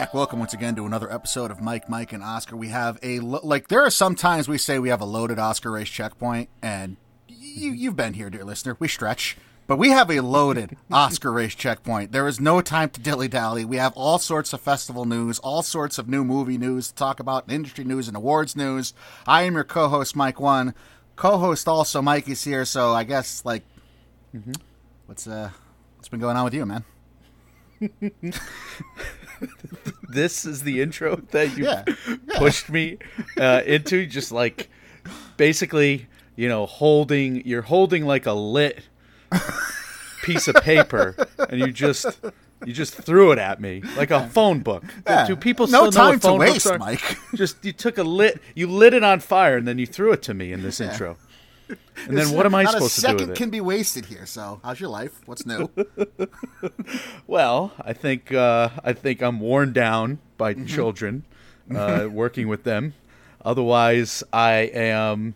Back. Welcome once again to another episode of Mike, Mike, and Oscar. We have a lo- like. There are some times we say we have a loaded Oscar race checkpoint, and you you've been here, dear listener. We stretch, but we have a loaded Oscar race checkpoint. There is no time to dilly dally. We have all sorts of festival news, all sorts of new movie news to talk about, industry news and awards news. I am your co-host, Mike One. Co-host also Mike is here, so I guess like, what's uh, what's been going on with you, man? This is the intro that you Yeah. pushed me uh, into just like basically you know holding you're holding like a lit piece of paper and you just you just threw it at me like a phone book Yeah. do people No still know time what to phone books waste, are? Mike. just you took a lit you lit it on fire and then you threw it to me in this intro and then what am i Not supposed to do second it can be wasted here. So, how's your life? What's new? Well, I think uh, I think I'm worn down by Mm-hmm. children, uh, working with them. Otherwise, I am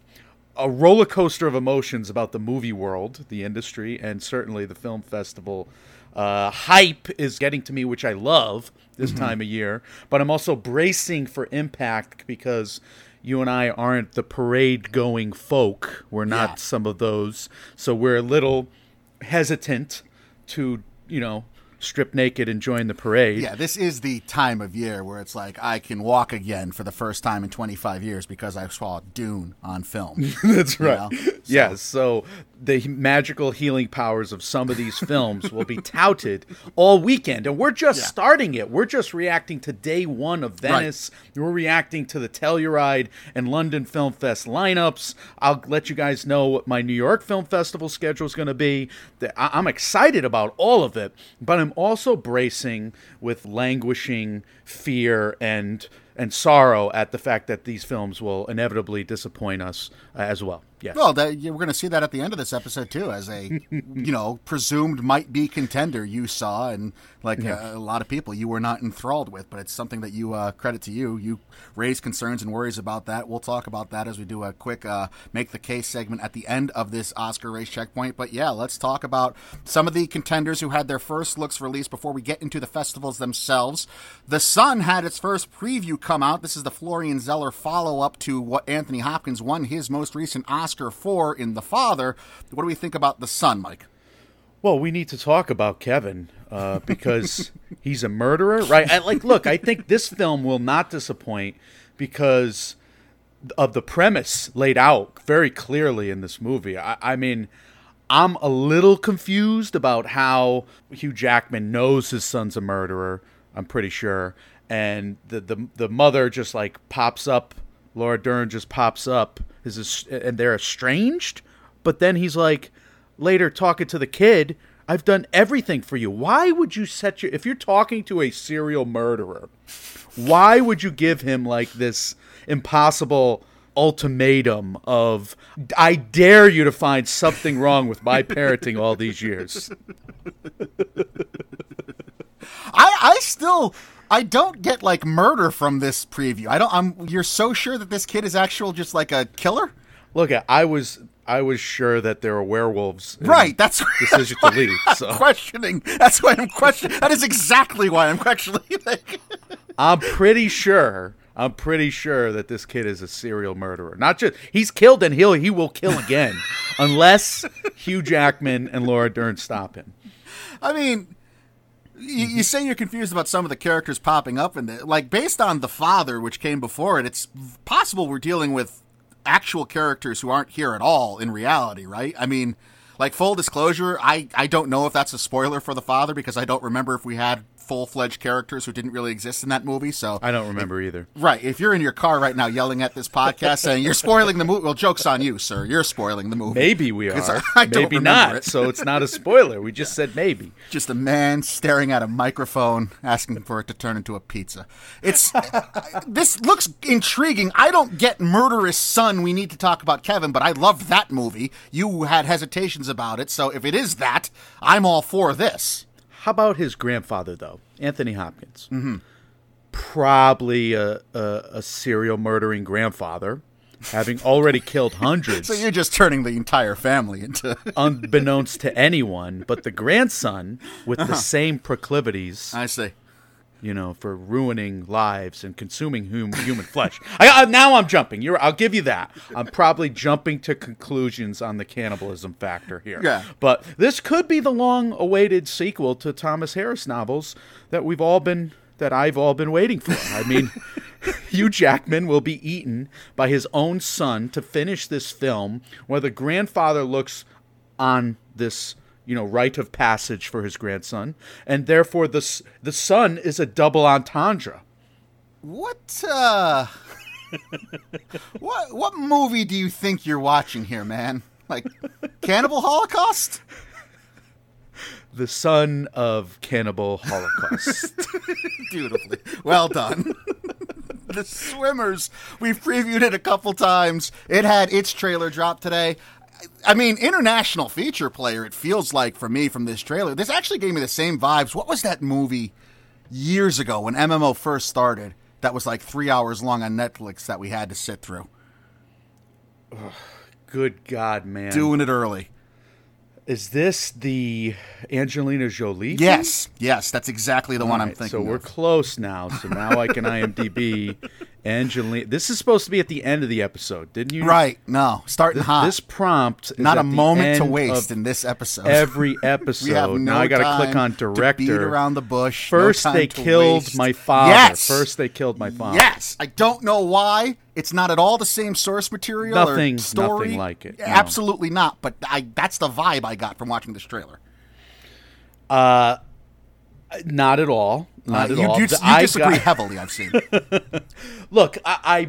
a roller coaster of emotions about the movie world, the industry, and certainly the film festival. Uh, hype is getting to me, which I love this Mm-hmm. time of year. But I'm also bracing for impact because you and I aren't the parade-going folk. We're not Yeah. some of those, so we're a little hesitant to you know strip naked and join the parade. yeah, this is the time of year where it's like I can walk again for the first time in 25 years because I saw Dune on film. That's You right. know? So- Yes. So the magical healing powers of some of these films will be touted all weekend, and we're just Yeah. starting it. We're just reacting to day one of Venice. We're reacting to the Telluride and London Film Fest lineups. I'll let you guys know what my New York Film Festival schedule is going to be. I'm excited about all of it, but I'm also bracing with languishing fear and and sorrow at the fact that these films will inevitably disappoint us uh, as well. Yes. Well, that, we're going to see that at the end of this episode too, as a you know presumed might be contender you saw, and like uh, a lot of people you were not enthralled with, but it's something that you uh, credit to you. You raise concerns and worries about that. We'll talk about that as we do a quick uh, make the case segment at the end of this Oscar race checkpoint. But yeah, let's talk about some of the contenders who had their first looks released before we get into the festivals themselves. The Son had its first preview come out. This is the Florian Zeller follow up to what Anthony Hopkins won his most recent Oscar for in The Father. What do we think about The Son, Mike? Well, we need to talk about Kevin uh, because he's a murderer, right? I, like, look, I think this film will not disappoint because of the premise laid out very clearly in this movie. I, I mean, I'm a little confused about how Hugh Jackman knows his son's a murderer. I'm pretty sure, and the the the mother just like pops up. Laura Dern just pops up, is this, and they're estranged. But then he's like, later talking to the kid, I've done everything for you. Why would you set your if you're talking to a serial murderer, why would you give him like this impossible ultimatum of I dare you to find something wrong with my parenting all these years? I, I still I don't get like murder from this preview. I don't I'm you're so sure that this kid is actual just like a killer? Look, I was I was sure that there were werewolves. in Right, that's decision to leave. So questioning. That's why I'm questioning. That is exactly why I'm questioning. I'm pretty sure. I'm pretty sure that this kid is a serial murderer. Not just he's killed and he'll he will kill again, unless Hugh Jackman and Laura Dern stop him. I mean, you, you say you're confused about some of the characters popping up in there. Like based on the father, which came before it, it's possible we're dealing with actual characters who aren't here at all in reality, right? I mean, Like full disclosure, I I don't know if that's a spoiler for the father because I don't remember if we had full fledged characters who didn't really exist in that movie. So I don't remember either. Right. If you're in your car right now yelling at this podcast saying you're spoiling the movie, well, joke's on you, sir. You're spoiling the movie. Maybe we are. I- I don't maybe not. it. So it's not a spoiler. We just said maybe. Just a man staring at a microphone asking for it to turn into a pizza. It's this looks intriguing. I don't get murderous son. We need to talk about Kevin, but I loved that movie. You had hesitations about it, so if it is that, I'm all for this. How about his grandfather though, Anthony Hopkins? Mm-hmm. Probably a, a, a serial murdering grandfather, having already killed hundreds. So you're just turning the entire family into. unbeknownst to anyone, but the grandson with the same proclivities, I see. You know, for ruining lives and consuming hum- human flesh. I, I, now I'm jumping. You're, I'll give you that. I'm probably jumping to conclusions on the cannibalism factor here. Yeah. But this could be the long-awaited sequel to Thomas Harris novels that we've all been that I've all been waiting for. I mean. Hugh Jackman will be eaten by his own son to finish this film, where the grandfather looks on this, you know, rite of passage for his grandson, and therefore the the son is a double entendre. What uh What what movie do you think you're watching here, man? Like Cannibal Holocaust? The son of cannibal holocaust. Beautifully. Well done. the Swimmers. We've previewed it a couple times. It had its trailer drop today. I mean, international feature player, it feels like for me from this trailer. This actually gave me the same vibes. What was that movie years ago when MMO first started that was like three hours long on Netflix that we had to sit through? Good God, man! Doing it early. is this the Angelina Jolie? Yes, yes, that's exactly the one I'm thinking. So we're of. close now. So now I can IMDb Angelina. This is supposed to be at the end of the episode, didn't you? right. No, starting hot. This prompt is Not a moment to waste in this episode. every episode. we have no now I got to click on to director. beat around the bush. First time they killed waste. my father. Yes. First they killed my father. Yes, I don't know why. It's not at all the same source material Nothing- or story. nothing like it, no. Absolutely not. But I, that's the vibe I got from watching this trailer. Uh, Not at all. Not Uh, at you, all. you, you I disagree got- heavily. I've seen. Look, I, I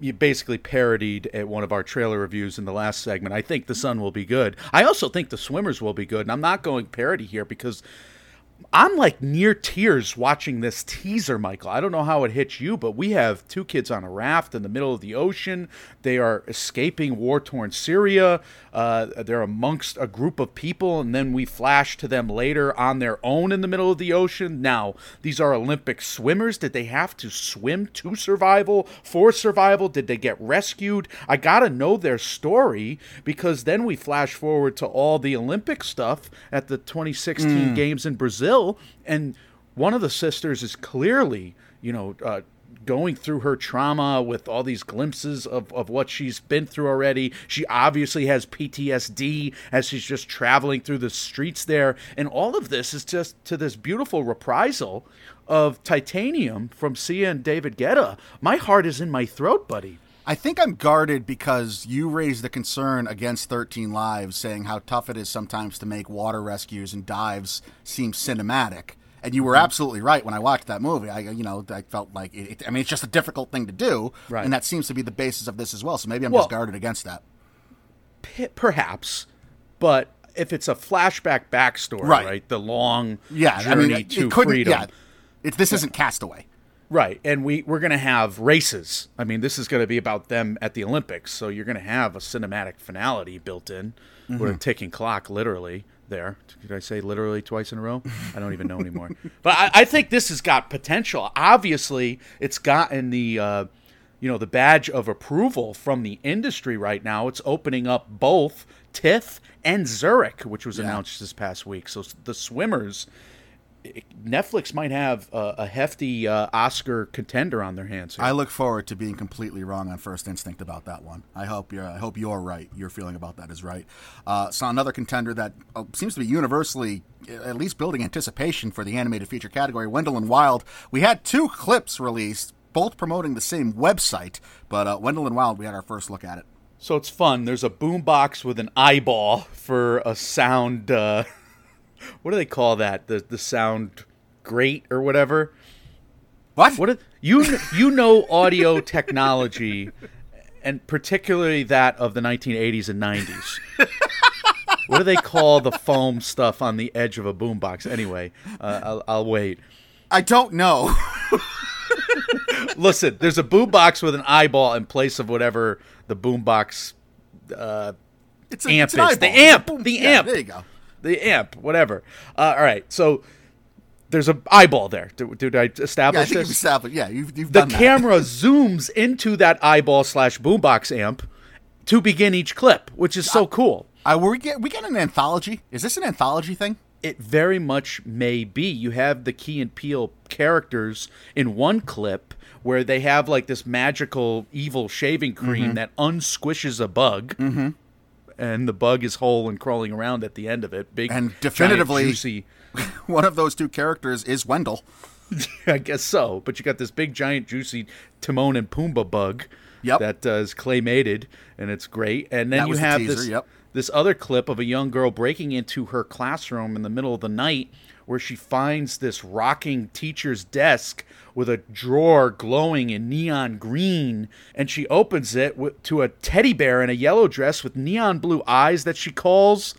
you basically parodied at one of our trailer reviews in the last segment. I think the Son will be good. I also think the Swimmers will be good, and I'm not going parody here because I'm like near tears watching this teaser, Michael. I don't know how it hits you, but we have two kids on a raft in the middle of the ocean. They are escaping war torn Syria. Uh, they're amongst a group of people, and then we flash to them later on their own in the middle of the ocean. Now, these are Olympic swimmers. Did they have to swim to survival, for survival? Did they get rescued? I got to know their story because then we flash forward to all the Olympic stuff at the 2016 games in Brazil, and one of the sisters is clearly, you know, uh, going through her trauma with all these glimpses of, of what she's been through already. She obviously has PTSD as she's just traveling through the streets there. And all of this is just to this beautiful reprisal of titanium from Sia and David Guetta. My heart is in my throat, buddy. I think I'm guarded because you raised the concern against 13 Lives, saying how tough it is sometimes to make water rescues and dives seem cinematic. And you were Mm-hmm. absolutely right when I watched that movie. I, you know, I felt like it, it- I mean, it's just a difficult thing to do, Right. and that seems to be the basis of this as well. So maybe I'm Well- just guarded against that. P- perhaps, but if it's a flashback backstory, Right. right, the long Yeah, journey I mean, to it freedom, Yeah, it, this isn't Castaway. Right, and we we're gonna have races. I mean, this is gonna be about them at the Olympics, so you're gonna have a cinematic finality built in with Mm-hmm. a ticking clock, literally. There, did I say literally twice in a row? I don't even know anymore. But I, I think this has got potential. Obviously, it's gotten the uh, you know the badge of approval from the industry right now. It's opening up both TIFF and Zurich, which was announced this past week. So the swimmers. Netflix might have a, a hefty uh, Oscar contender on their hands. Here. I look forward to being completely wrong on first instinct about that one. I hope you're. I hope you're right. Your feeling about that is right. Uh, saw another contender that uh, seems to be universally, at least building anticipation for the animated feature category. Wendell and Wild. We had two clips released, both promoting the same website, but uh, Wendell and Wild. We had our first look at it. So it's fun. There's a boombox with an eyeball for a sound. Uh, what do they call that? The the sound grate or whatever. What? What are, you you know audio technology, and particularly that of the 1980s and 90s. what do they call the foam stuff on the edge of a boombox? Anyway, uh, I'll, I'll wait. I don't know. Listen, there's a boombox with an eyeball in place of whatever the boombox uh, It's, Amp it's is. The eyeball. A amp. boom- The yeah, amp. There you go. The amp, whatever. Uh, all right, so there's a eyeball there. Did, did I Yeah, I establish think you've this? established. Yeah, you've, you've the done that. camera zooms into that eyeball slash boombox amp to begin each clip, which is so cool. Uh, were we get we get an anthology? Is this an anthology thing? It very much may be. You have the Key and Peele characters in one clip where they have like this magical evil shaving cream Mm-hmm. that unsquishes a bug. Mm-hmm. And the bug is whole and crawling around at the end of it. Big, And giant, definitively- juicy. One of those two characters is Wendell. I guess so. But you got this big, giant, juicy Timon and Pumbaa bug Yep. that uh, is claymated, and it's great. And then That you was the have teaser, this yep. this other clip of a young girl breaking into her classroom in the middle of the night, where she finds this rocking teacher's desk with a drawer glowing in neon green, and she opens it to a teddy bear in a yellow dress with neon blue eyes that she calls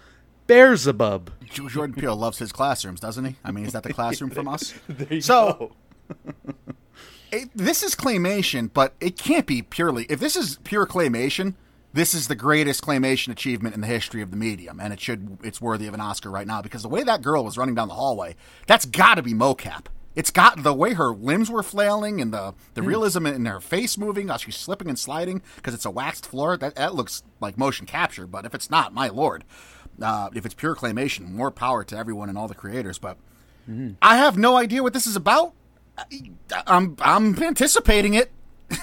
Beelzebub. Jordan Peele loves his classrooms, doesn't he? I mean, is that the classroom from us? you so it, this is claymation, but it can't be purely. If this is pure claymation, this is the greatest claymation achievement in the history of the medium, and it should it's worthy of an Oscar right now because the way that girl was running down the hallway, that's got to be mocap. It's got the way her limbs were flailing and the, the realism in her face moving, how she's slipping and sliding because it's a waxed floor. That, that looks like motion capture, but if it's not, my lord, uh, if it's pure claymation, more power to everyone and all the creators. But I have no idea what this is about. I- I'm I'm anticipating it.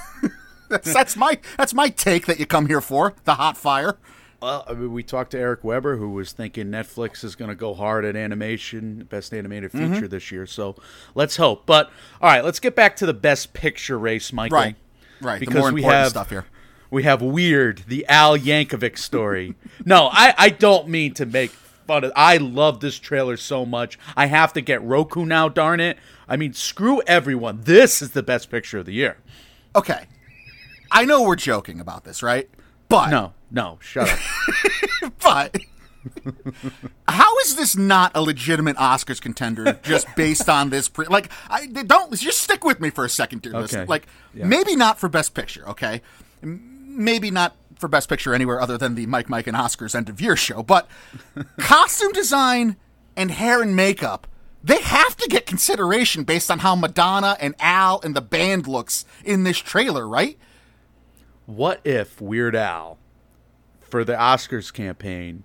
that's, that's my that's my take that you come here for the hot fire. Well, I mean, we talked to Eric Weber, who was thinking Netflix is going to go hard at animation, best animated Mm-hmm. feature this year. So let's hope. But all right, let's get back to the best picture race, Michael. Right. Right. The Because we have stuff here. We have Weird, the Al Yankovic story. no, I, I don't mean to make fun of. I love this trailer so much. I have to get Roku now. Darn it! I mean, screw everyone. This is the best picture of the year. Okay, I know we're joking about this, right? But No, no, shut up. but how is this not a legitimate Oscars contender just based on this? Pre- like, I don't just stick with me for a second, dear. Okay. Like, Yeah. maybe not for Best Picture, okay? Maybe not for Best Picture anywhere other than the Mike, Mike, and Oscars end of year show, but costume design and hair and makeup. They have to get consideration based on how Madonna and Al and the band looks in this trailer, right? What if Weird Al, for the Oscars campaign,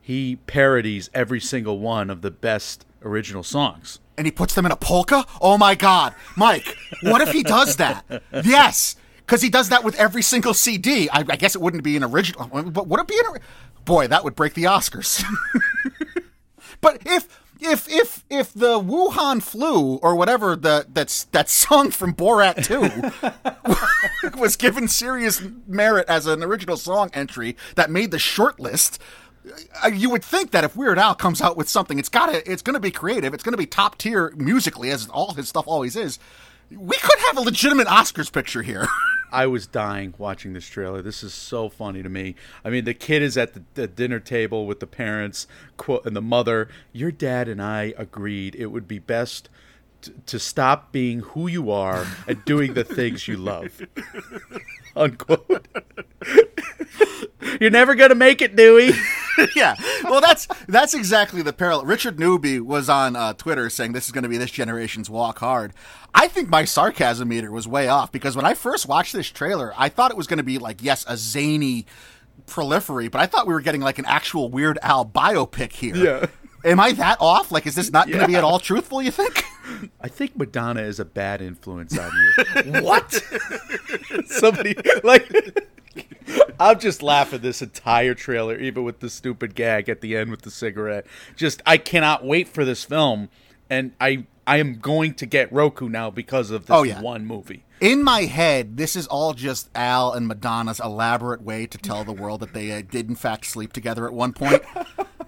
he parodies every single one of the best original songs? and he puts them in a polka? Oh my God, Mike! What if he does that? Yes, because he does that with every single CD. I, I guess it wouldn't be an original, but would it be an? Boy, that would break the Oscars. but if if if if the Wuhan flu or whatever the that's that song from Borat two was given serious merit as an original song entry that made the short list. uh, You would think that if Weird Al comes out with something, it's gotta, it's gonna be creative. It's gonna be top tier musically, as all his stuff always is. We could have a legitimate Oscars picture here. I was dying watching this trailer. This is so funny to me. I mean, the kid is at the, the dinner table with the parents, quote, and the mother. Your dad and I agreed it would be best t- to stop being who you are and doing the things you love. Unquote. You're never gonna make it, Dewey. yeah. Well, that's that's exactly the parallel. Richard Newby was on uh, Twitter saying this is going to be this generation's walk hard. I think my sarcasm meter was way off because when I first watched this trailer, I thought it was going to be like yes, a zany prolifery, but I thought we were getting like an actual Weird Al biopic here. Yeah. Am I that off? Like, is this not going to be at all truthful? You think? I think Madonna is a bad influence on you. what? Somebody like I'm just laughing this entire trailer, even with the stupid gag at the end with the cigarette. Just I cannot wait for this film, and I I am going to get Roku now because of this Oh, yeah. one movie. In my head, this is all just Al and Madonna's elaborate way to tell the world that they uh, did, in fact, sleep together at one point.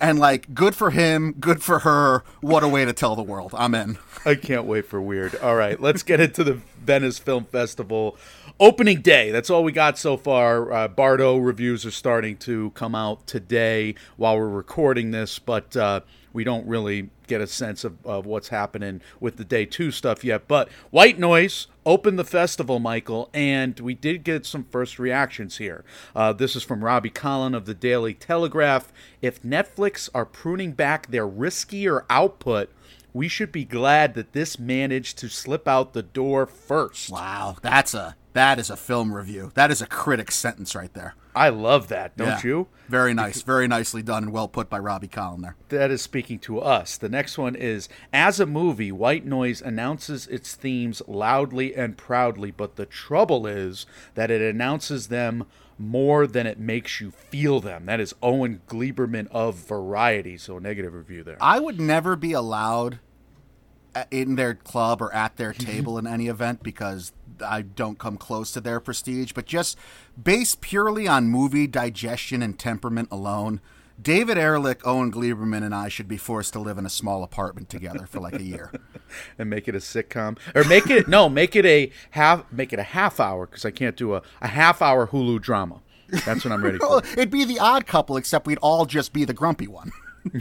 And, like, good for him, good for her. What a way to tell the world. I'm in. I can't wait for weird. All right, let's get into the Venice Film Festival opening day. That's all we got so far. Uh, Bardo reviews are starting to come out today while we're recording this, but uh, we don't really get a sense of, of what's happening with the day two stuff yet. But White Noise opened the festival, Michael, and we did get some first reactions here. Uh, this is from Robbie Collin of the Daily Telegraph. If Netflix are pruning back their riskier output, we should be glad that this managed to slip out the door first. Wow. That's a. That is a film review. That is a critic sentence right there. I love that, don't Yeah. you? Very nice. Very nicely done and well put by Robbie Collin there. That is speaking to us. The next one is As a movie, White Noise announces its themes loudly and proudly, but the trouble is that it announces them more than it makes you feel them. That is Owen Gleiberman of Variety. So, a negative review there. I would never be allowed uh, in their club or at their table in any event because I don't come close to their prestige. But just based purely on movie digestion and temperament alone, David Ehrlich, Owen Gleiberman, and I should be forced to live in a small apartment together for like a year. and make it a sitcom or make it no make it a half make it a half hour because i can't do a, a half hour hulu drama that's what i'm ready for it'd be the odd couple, except we'd all just be the grumpy one.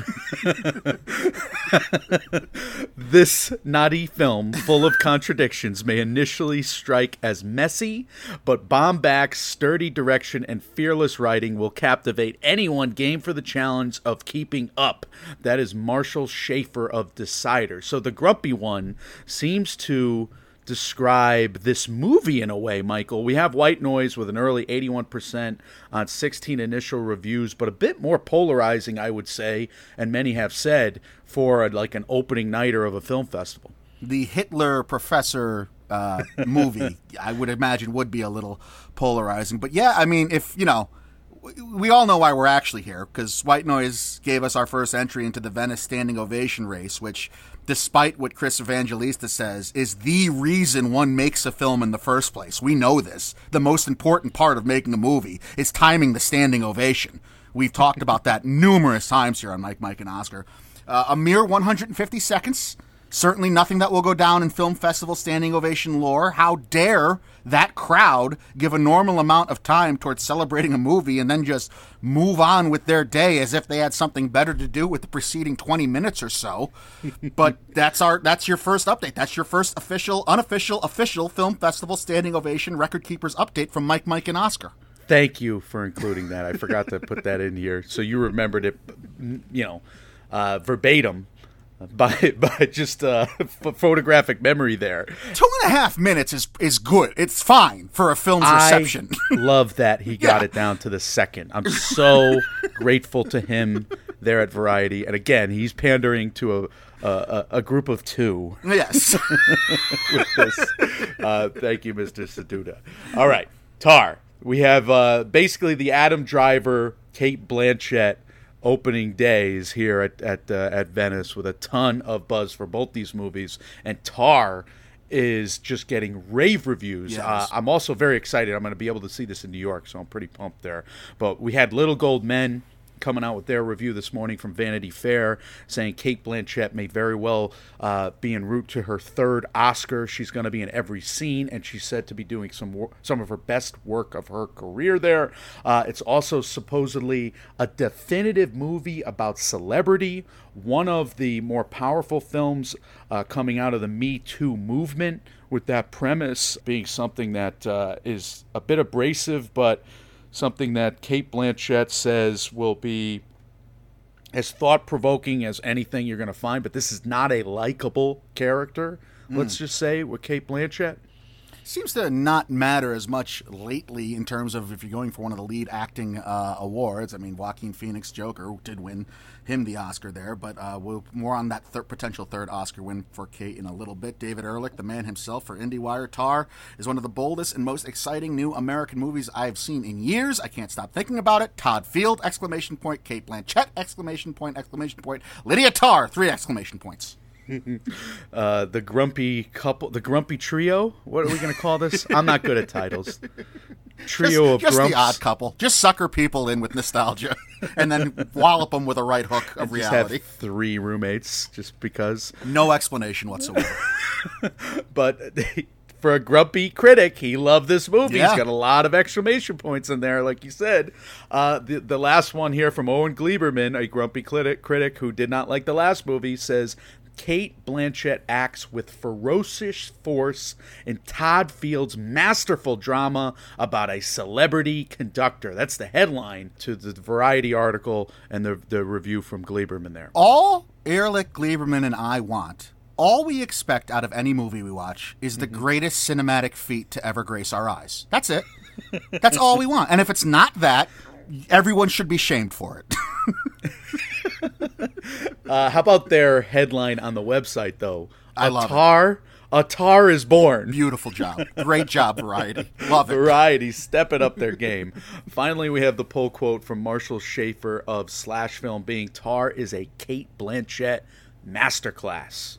This naughty film, full of contradictions, may initially strike as messy, but Baumbach's sturdy direction and fearless writing will captivate anyone game for the challenge of keeping up. That is Marshall Shaffer of Decider. So the grumpy one seems to describe this movie in a way, Michael. We have White Noise with an early 81% on 16 initial reviews, but a bit more polarizing, I would say, and many have said, for a, like an opening nighter of a film festival. the Hitler professor uh, movie, I would imagine, would be a little polarizing. But yeah, I mean, if you know, we all know why we're actually here because White Noise gave us our first entry into the Venice standing ovation race, which, despite what Chris Evangelista says, is the reason one makes a film in the first place. We know this. The most important part of making a movie is timing the standing ovation. We've talked about that numerous times here on Mike, Mike, and Oscar. Uh, a mere 150 seconds. Certainly nothing that will go down in film festival standing ovation lore. How dare that crowd give a normal amount of time towards celebrating a movie and then just move on with their day as if they had something better to do with the preceding 20 minutes or so. but that's our that's your first update. That's your first official, unofficial, official film festival standing ovation record keepers update from Mike, Mike, and Oscar. Thank you for including that. I forgot to put that in here, so you remembered it, you know, uh, verbatim by by just uh, ph- photographic memory there. Two and a half minutes is is good. It's fine for a film's reception. I love that he got it down to the second. I'm so grateful to him there at Variety, and again, he's pandering to a a, a, a group of two. yes. with this. Uh, thank you, Mr. Setoodeh. All right, Tar. We have uh, basically the Adam Driver, Cate Blanchett opening days here at at, uh, at Venice with a ton of buzz for both these movies, and Tar is just getting rave reviews. Yes. Uh, I'm also very excited. I'm going to be able to see this in New York, so I'm pretty pumped there. But we had Little Gold Men coming out with their review this morning from Vanity Fair, saying Cate Blanchett may very well uh, be en route to her third Oscar. She's going to be in every scene, and she's said to be doing some wor- some of her best work of her career there. Uh, it's also supposedly a definitive movie about celebrity, one of the more powerful films uh, coming out of the Me Too movement. With that premise being something that uh, is a bit abrasive, but something that Cate Blanchett says will be as thought provoking as anything you're going to find, but this is not a likable character, let's mm. just say, with Cate Blanchett. Seems to not matter as much lately in terms of if you're going for one of the lead acting uh, awards. I mean, Joaquin Phoenix Joker did win him the Oscar there, but uh, we'll more on that thir- potential third Oscar win for Cate in a little bit. David Ehrlich, the man himself for IndieWire, Tar is one of the boldest and most exciting new American movies I've seen in years. I can't stop thinking about it. Todd Field! Exclamation point. Cate Blanchett! Exclamation point! Exclamation point. Lydia Tar! Three exclamation points. Uh, the grumpy couple, the grumpy trio. What are we going to call this? I'm not good at titles. Trio of just grumps. the odd couple. Just sucker people in with nostalgia, and then wallop them with a right hook of Just reality. have three roommates, just because. No explanation whatsoever. But for a grumpy critic, he loved this movie. Yeah. He's got a lot of exclamation points in there, like you said. Uh, the the last one here from Owen Gleiberman, a grumpy critic, critic who did not like the last movie, says. Cate Blanchett acts with ferocious force in Todd Field's masterful drama about a celebrity conductor. That's the headline to the Variety article and the, the review from Gleiberman there. all Ehrlich, Gleiberman, and I want, all we expect out of any movie we watch, is Mm-hmm. the greatest cinematic feat to ever grace our eyes. That's it. That's all we want. And if it's not that, everyone should be shamed for it. Uh, how about their headline on the website, though? I love it. Atar, Atar is born. Beautiful job. Great job, Variety. Love it. Variety stepping up their game. Finally, we have the poll quote from Marshall Shaffer of Slash Film being Tar is a Cate Blanchett masterclass.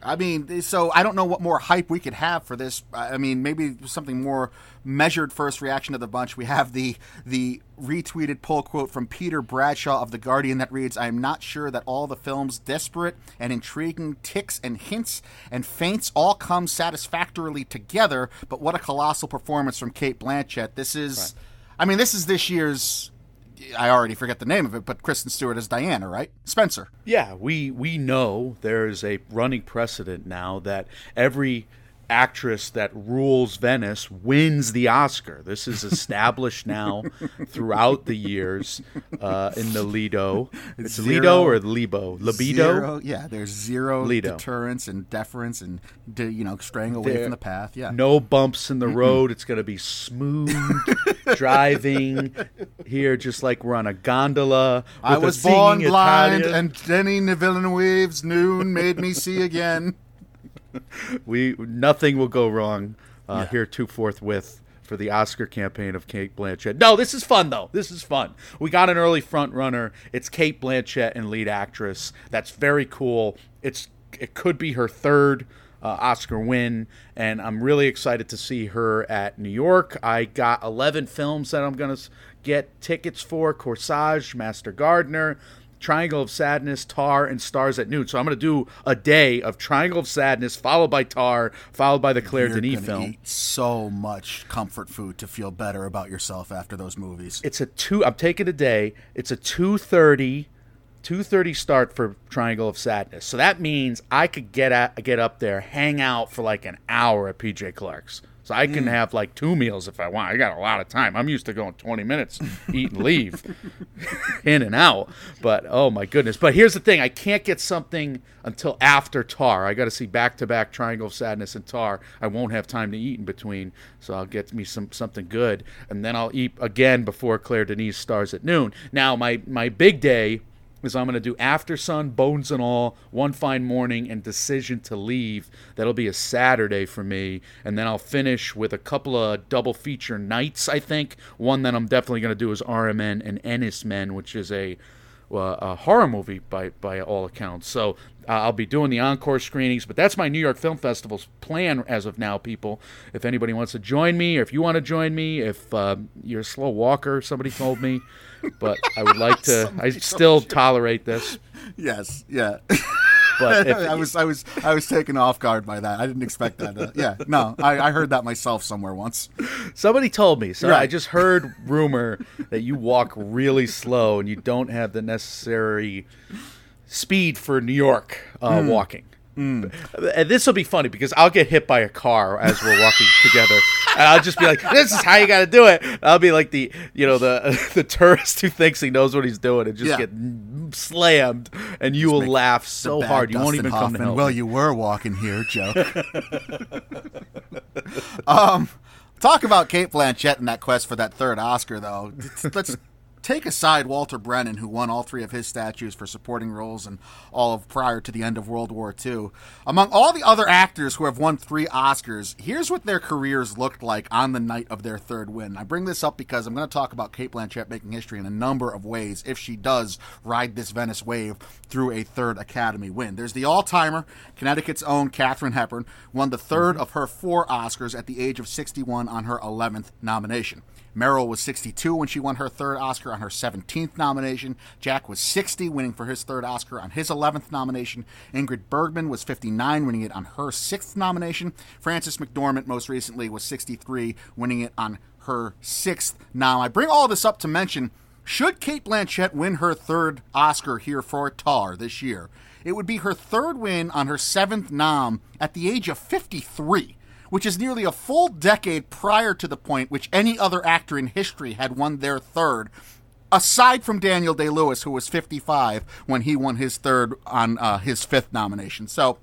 I mean, so I don't know what more hype we could have for this. I mean, maybe something more measured first reaction to the bunch. We have the the retweeted pull quote from Peter Bradshaw of The Guardian that reads, I am not sure that all the film's desperate and intriguing ticks and hints and feints all come satisfactorily together, but what a colossal performance from Cate Blanchett. This is, I mean, this is this year's, I already forget the name of it, but Kristen Stewart as Diana, right? Spencer. Yeah, we we know there's a running precedent now that every actress that rules Venice wins the Oscar. This is established now throughout the years uh, in the Lido. It's Zero- Lido or Libo? Libido? Zero, yeah, there's zero Lido. deterrence and deference and de- you know straying away There- from the path. Yeah, No bumps in the road. It's going to be smooth driving here, just like we're on a gondola. I was born blind, Italian. and Denis Villeneuve's Dune made me see again. we nothing will go wrong uh, here to forthwith for the Oscar campaign of Cate Blanchett. No, this is fun though. This is fun. We got an early front runner. It's Cate Blanchett and lead actress. That's very cool. It's it could be her third uh, Oscar win, and I'm really excited to see her at New York. I got 11 films that I'm gonna get tickets for: Corsage, Master Gardener. Triangle of Sadness, Tar, and Stars at Noon. So I'm going to do a day of Triangle of Sadness, followed by Tar, followed by the Claire You're Denis film. so much comfort food to feel better about yourself after those movies. It's a two. I'm taking a day. It's a two thirty, two thirty start for Triangle of Sadness. So that means I could get at, get up there, hang out for like an hour at PJ Clark's. So I can hmm. have like two meals if I want. I got a lot of time. I'm used to going 20 minutes, eat and leave, in and out. But oh my goodness! But here's the thing: I can't get something until after Tar. I got to see back to back Triangle of Sadness and Tar. I won't have time to eat in between, so I'll get me some something good, and then I'll eat again before Claire Denise stars at noon. Now my my big day is I'm going to do After Sun, Bones and All, One Fine Morning, and Decision to Leave. That'll be a Saturday for me. And then I'll finish with a couple of double feature nights, I think. One that I'm definitely going to do is RMN and Ennis Men, which is a, uh, a horror movie by, by all accounts. So uh, I'll be doing the encore screenings, but that's my New York Film Festival's plan as of now, people. If anybody wants to join me, or if you want to join me, if uh, you're a slow walker, somebody told me, but I would like to. I still tolerate this, Yes, yeah. but if, I was, I was, I was taken off guard by that. I didn't expect that. To, yeah, no, I, I heard that myself somewhere once. somebody told me, so I just heard rumor that you walk really slow and you don't have the necessary speed for New York uh, walking. And this will be funny because I'll get hit by a car as we're walking together, and I'll just be like, "This is how you got to do it." I'll be like the, you know, the the tourist who thinks he knows what he's doing and just Yeah. get slammed, and you will laugh so hard you won't even come to help. Well, you were walking here, Joe. um, talk about Cate Blanchett and that quest for that third Oscar, though. Let's take aside Walter Brennan, who won all three of his statues for supporting roles and all of prior to the end of World War II, among all the other actors who have won three Oscars, here's what their careers looked like on the night of their third win. I bring this up because I'm going to talk about Cate Blanchett making history in a number of ways if she does ride this Venice wave through a third Academy win. There's the all timer, Connecticut's own Katharine Hepburn, won the 3rd mm-hmm. of her four Oscars at the age of 61 on her 11th nomination. Meryl was 62 when she won her third Oscar on her 17th nomination. Jack was 60, winning for his third Oscar on his 11th nomination. Ingrid Bergman was 59, winning it on her sixth nomination. Frances McDormand, most recently, was 63, winning it on her sixth. Now, I bring all this up to mention should Cate Blanchett win her third Oscar here for Tar this year, it would be her third win on her seventh nom at the age of 53 which is nearly a full decade prior to the point which any other actor in history had won their third, aside from Daniel Day Lewis, who was 55 when he won his third on uh, his fifth nomination. So,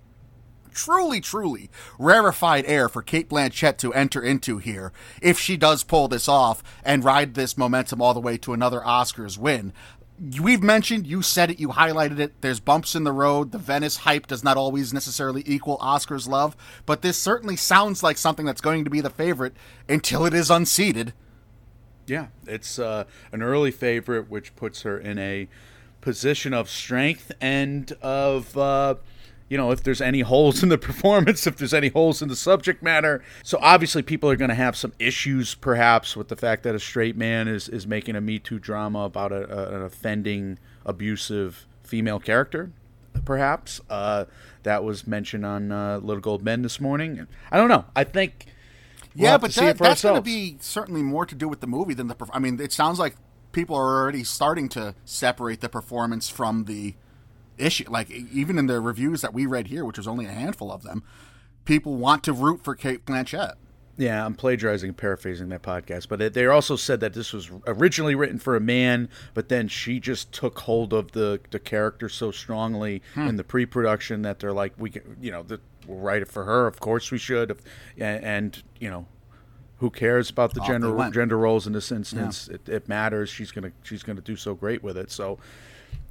truly, truly rarefied air for Cate Blanchett to enter into here if she does pull this off and ride this momentum all the way to another Oscars win we've mentioned, you said it, you highlighted it. There's bumps in the road. The Venice hype does not always necessarily equal Oscars love, but this certainly sounds like something that's going to be the favorite until it is unseated. Yeah, it's uh, an early favorite, which puts her in a position of strength and of. Uh, you know, if there's any holes in the performance, if there's any holes in the subject matter. So obviously, people are going to have some issues, perhaps, with the fact that a straight man is is making a Me Too drama about a, a, an offending, abusive female character. Perhaps uh, that was mentioned on uh, Little Gold Men this morning. I don't know. I think. we'll yeah, but to see it that, that's going to be certainly more to do with the movie than the. I mean, it sounds like people are already starting to separate the performance from the issue. Like even in the reviews that we read here, which was only a handful of them, people want to root for Cate Blanchett. Yeah, I'm plagiarizing and paraphrasing that podcast, but it, they also said that this was originally written for a man, but then she just took hold of the the character so strongly hmm. in the pre-production that they're like, we, can, you know, the, we'll write it for her. Of course we should, and, and you know, who cares about the Off gender gender roles in this instance? It, it matters. She's gonna she's gonna do so great with it. So.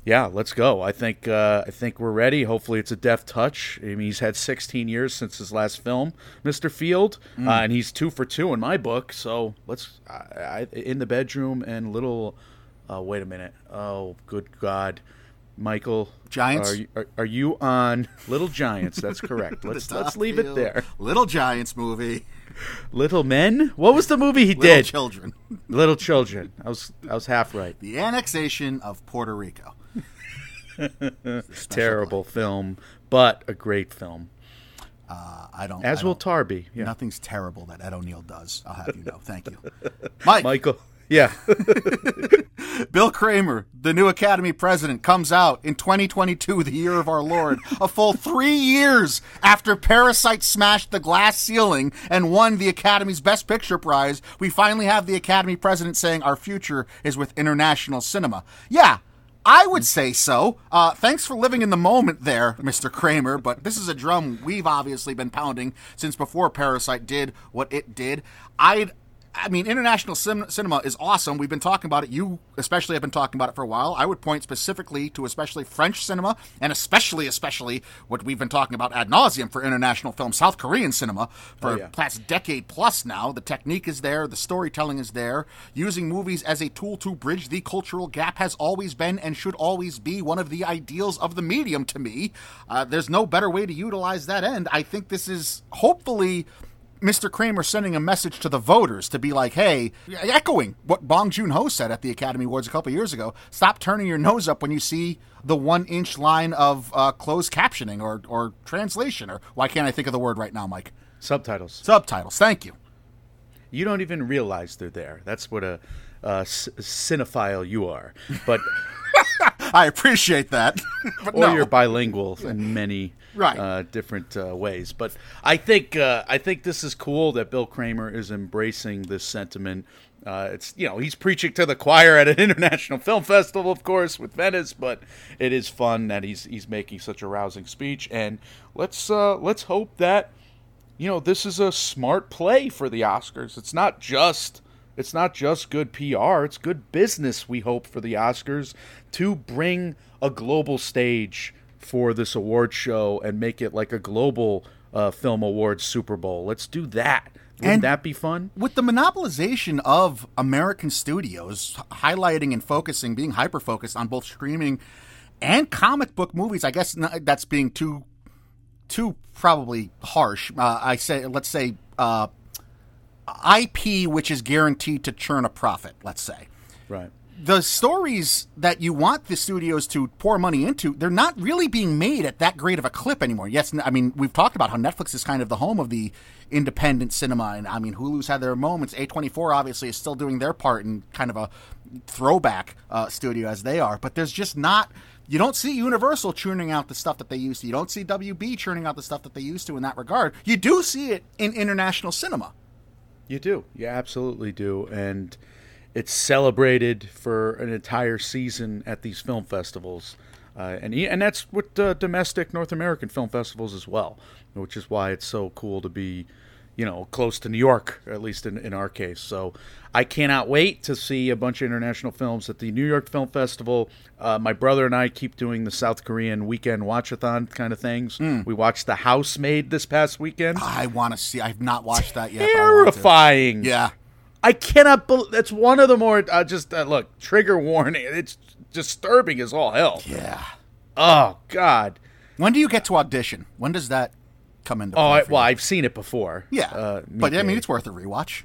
Yeah, let's go. I think uh, I think we're ready. Hopefully, it's a deft touch. I mean, he's had 16 years since his last film, Mr. Field, uh, and he's two for two in my book. So let's I, I, in the bedroom and little. Uh, wait a minute. Oh, good God, Michael. Giants? Are you, are, are you on Little Giants? That's correct. Let's let's leave it there. Little Giants movie. Little Men. What was the movie he did? Little did? Children. Little Children. I was I was half right. The annexation of Puerto Rico. Terrible film, but a great film. Uh, I don't. As I will don't- Tar be. Yeah. Nothing's terrible that Ed O'Neill does. I'll have you know. Thank you, Mike. Michael. Yeah. Bill Kramer, the new Academy president, comes out in 2022, the year of our Lord, a full three years after Parasite smashed the glass ceiling and won the Academy's Best Picture prize. We finally have the Academy president saying our future is with international cinema. Yeah. I would say so. Uh, thanks for living in the moment there, Mr. Kramer, but this is a drum we've obviously been pounding since before Parasite did what it did. I'd I mean, international cin- cinema is awesome. We've been talking about it. You especially have been talking about it for a while. I would point specifically to especially French cinema, and especially, especially what we've been talking about ad nauseum for international film, South Korean cinema for Oh, yeah. past decade plus now. The technique is there, the storytelling is there. Using movies as a tool to bridge the cultural gap has always been and should always be one of the ideals of the medium to me. Uh, there's no better way to utilize that end. I think this is hopefully. Mr. Kramer sending a message to the voters to be like, hey, echoing what Bong Joon Ho said at the Academy Awards a couple years ago. Stop turning your nose up when you see the one inch line of uh, closed captioning or, or translation, or why can't I think of the word right now, Mike? Subtitles. Subtitles. Thank you. You don't even realize they're there. That's what a, a c- cinephile you are. But I appreciate that. but or no. you're bilingual in many Right. uh, different uh, ways. But I think uh, I think this is cool that Bill Kramer is embracing this sentiment. Uh, it's you know he's preaching to the choir at an international film festival, of course, with Venice. But it is fun that he's he's making such a rousing speech, and let's uh, let's hope that you know this is a smart play for the Oscars. It's not just It's not just good PR, it's good business, we hope, for the Oscars to bring a global stage for this award show and make it like a global uh, film awards Super Bowl. Let's do that. Wouldn't And- that be fun? with the monopolization of American studios highlighting and focusing, being hyper focused on both streaming and comic book movies, I guess that's being too too probably harsh. Uh, I say, let's say, uh, IP, which is guaranteed to churn a profit. Let's say Right. The stories that you want the studios to pour money into, they're not really being made at that great of a clip anymore. Yes, I mean we've talked about how Netflix is kind of the home of the independent cinema, and I mean Hulu's had their moments. A twenty four obviously is still doing their part in kind of a throwback uh, studio as they are, but there's just not. You don't see Universal churning out the stuff that they used to. You don't see WB churning out the stuff that they used to in that regard. You do see it in international cinema. You do. You absolutely do. And it's celebrated for an entire season at these film festivals. Uh, and and that's with uh, domestic North American film festivals as well, which is why it's so cool to be, you know, close to New York, at least in, in our case. So I cannot wait to see a bunch of international films at the New York Film Festival. Uh, my brother and I keep doing the South Korean weekend watchathon kind of things. We watched The Housemaid this past weekend. I want to see. I've not watched that yet. but I want to. Terrifying. Yeah. I cannot believe that's one of the more uh, just uh, look trigger warning. It's disturbing as all hell. Yeah. Oh God. When do you get to audition? When does that come into? Oh I, well? I've seen it before. yeah, Uh, but I mean, it's worth a rewatch.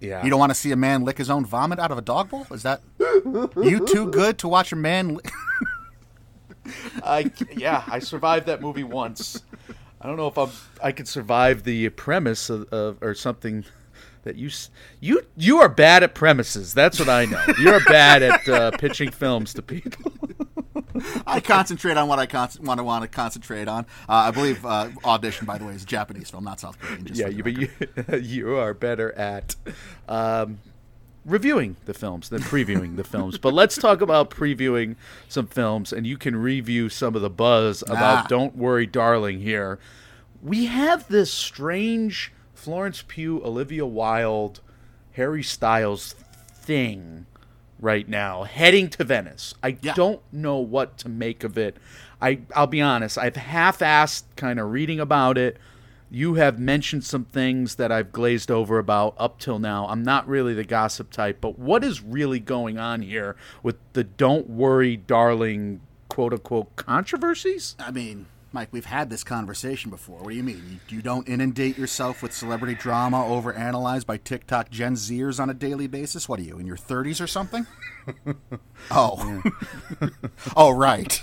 yeah. You don't want to see a man lick his own vomit out of a dog bowl? Is that you too good to watch a man? Li- I yeah. I survived that movie once. I don't know if I'm. I could survive the premise of, of or something. That you you you are bad at premises. That's what I know. You're bad at uh, pitching films to people. I concentrate on what I con- want to want to concentrate on. Uh, I believe uh, audition, by the way, is a Japanese film, not South Korean. Just yeah, you, but you, you are better at um, reviewing the films than previewing the films. But let's talk about previewing some films, and you can review some of the buzz about Ah. Don't Worry, Darling here. We have this strange Florence Pugh, Olivia Wilde, Harry Styles thing right now, heading to Venice. I Yeah. don't know what to make of it. I I'll be honest, I've half-assed kind of reading about it. You have mentioned some things that I've glazed over about up till now. I'm not really the gossip type, but what is really going on here with the "Don't worry, darling" quote unquote controversies? I mean, Mike, we've had this conversation before. What do you mean? You, you don't inundate yourself with celebrity drama overanalyzed by TikTok Gen Zers on a daily basis? What are you, in your 30s or something? oh. oh, right.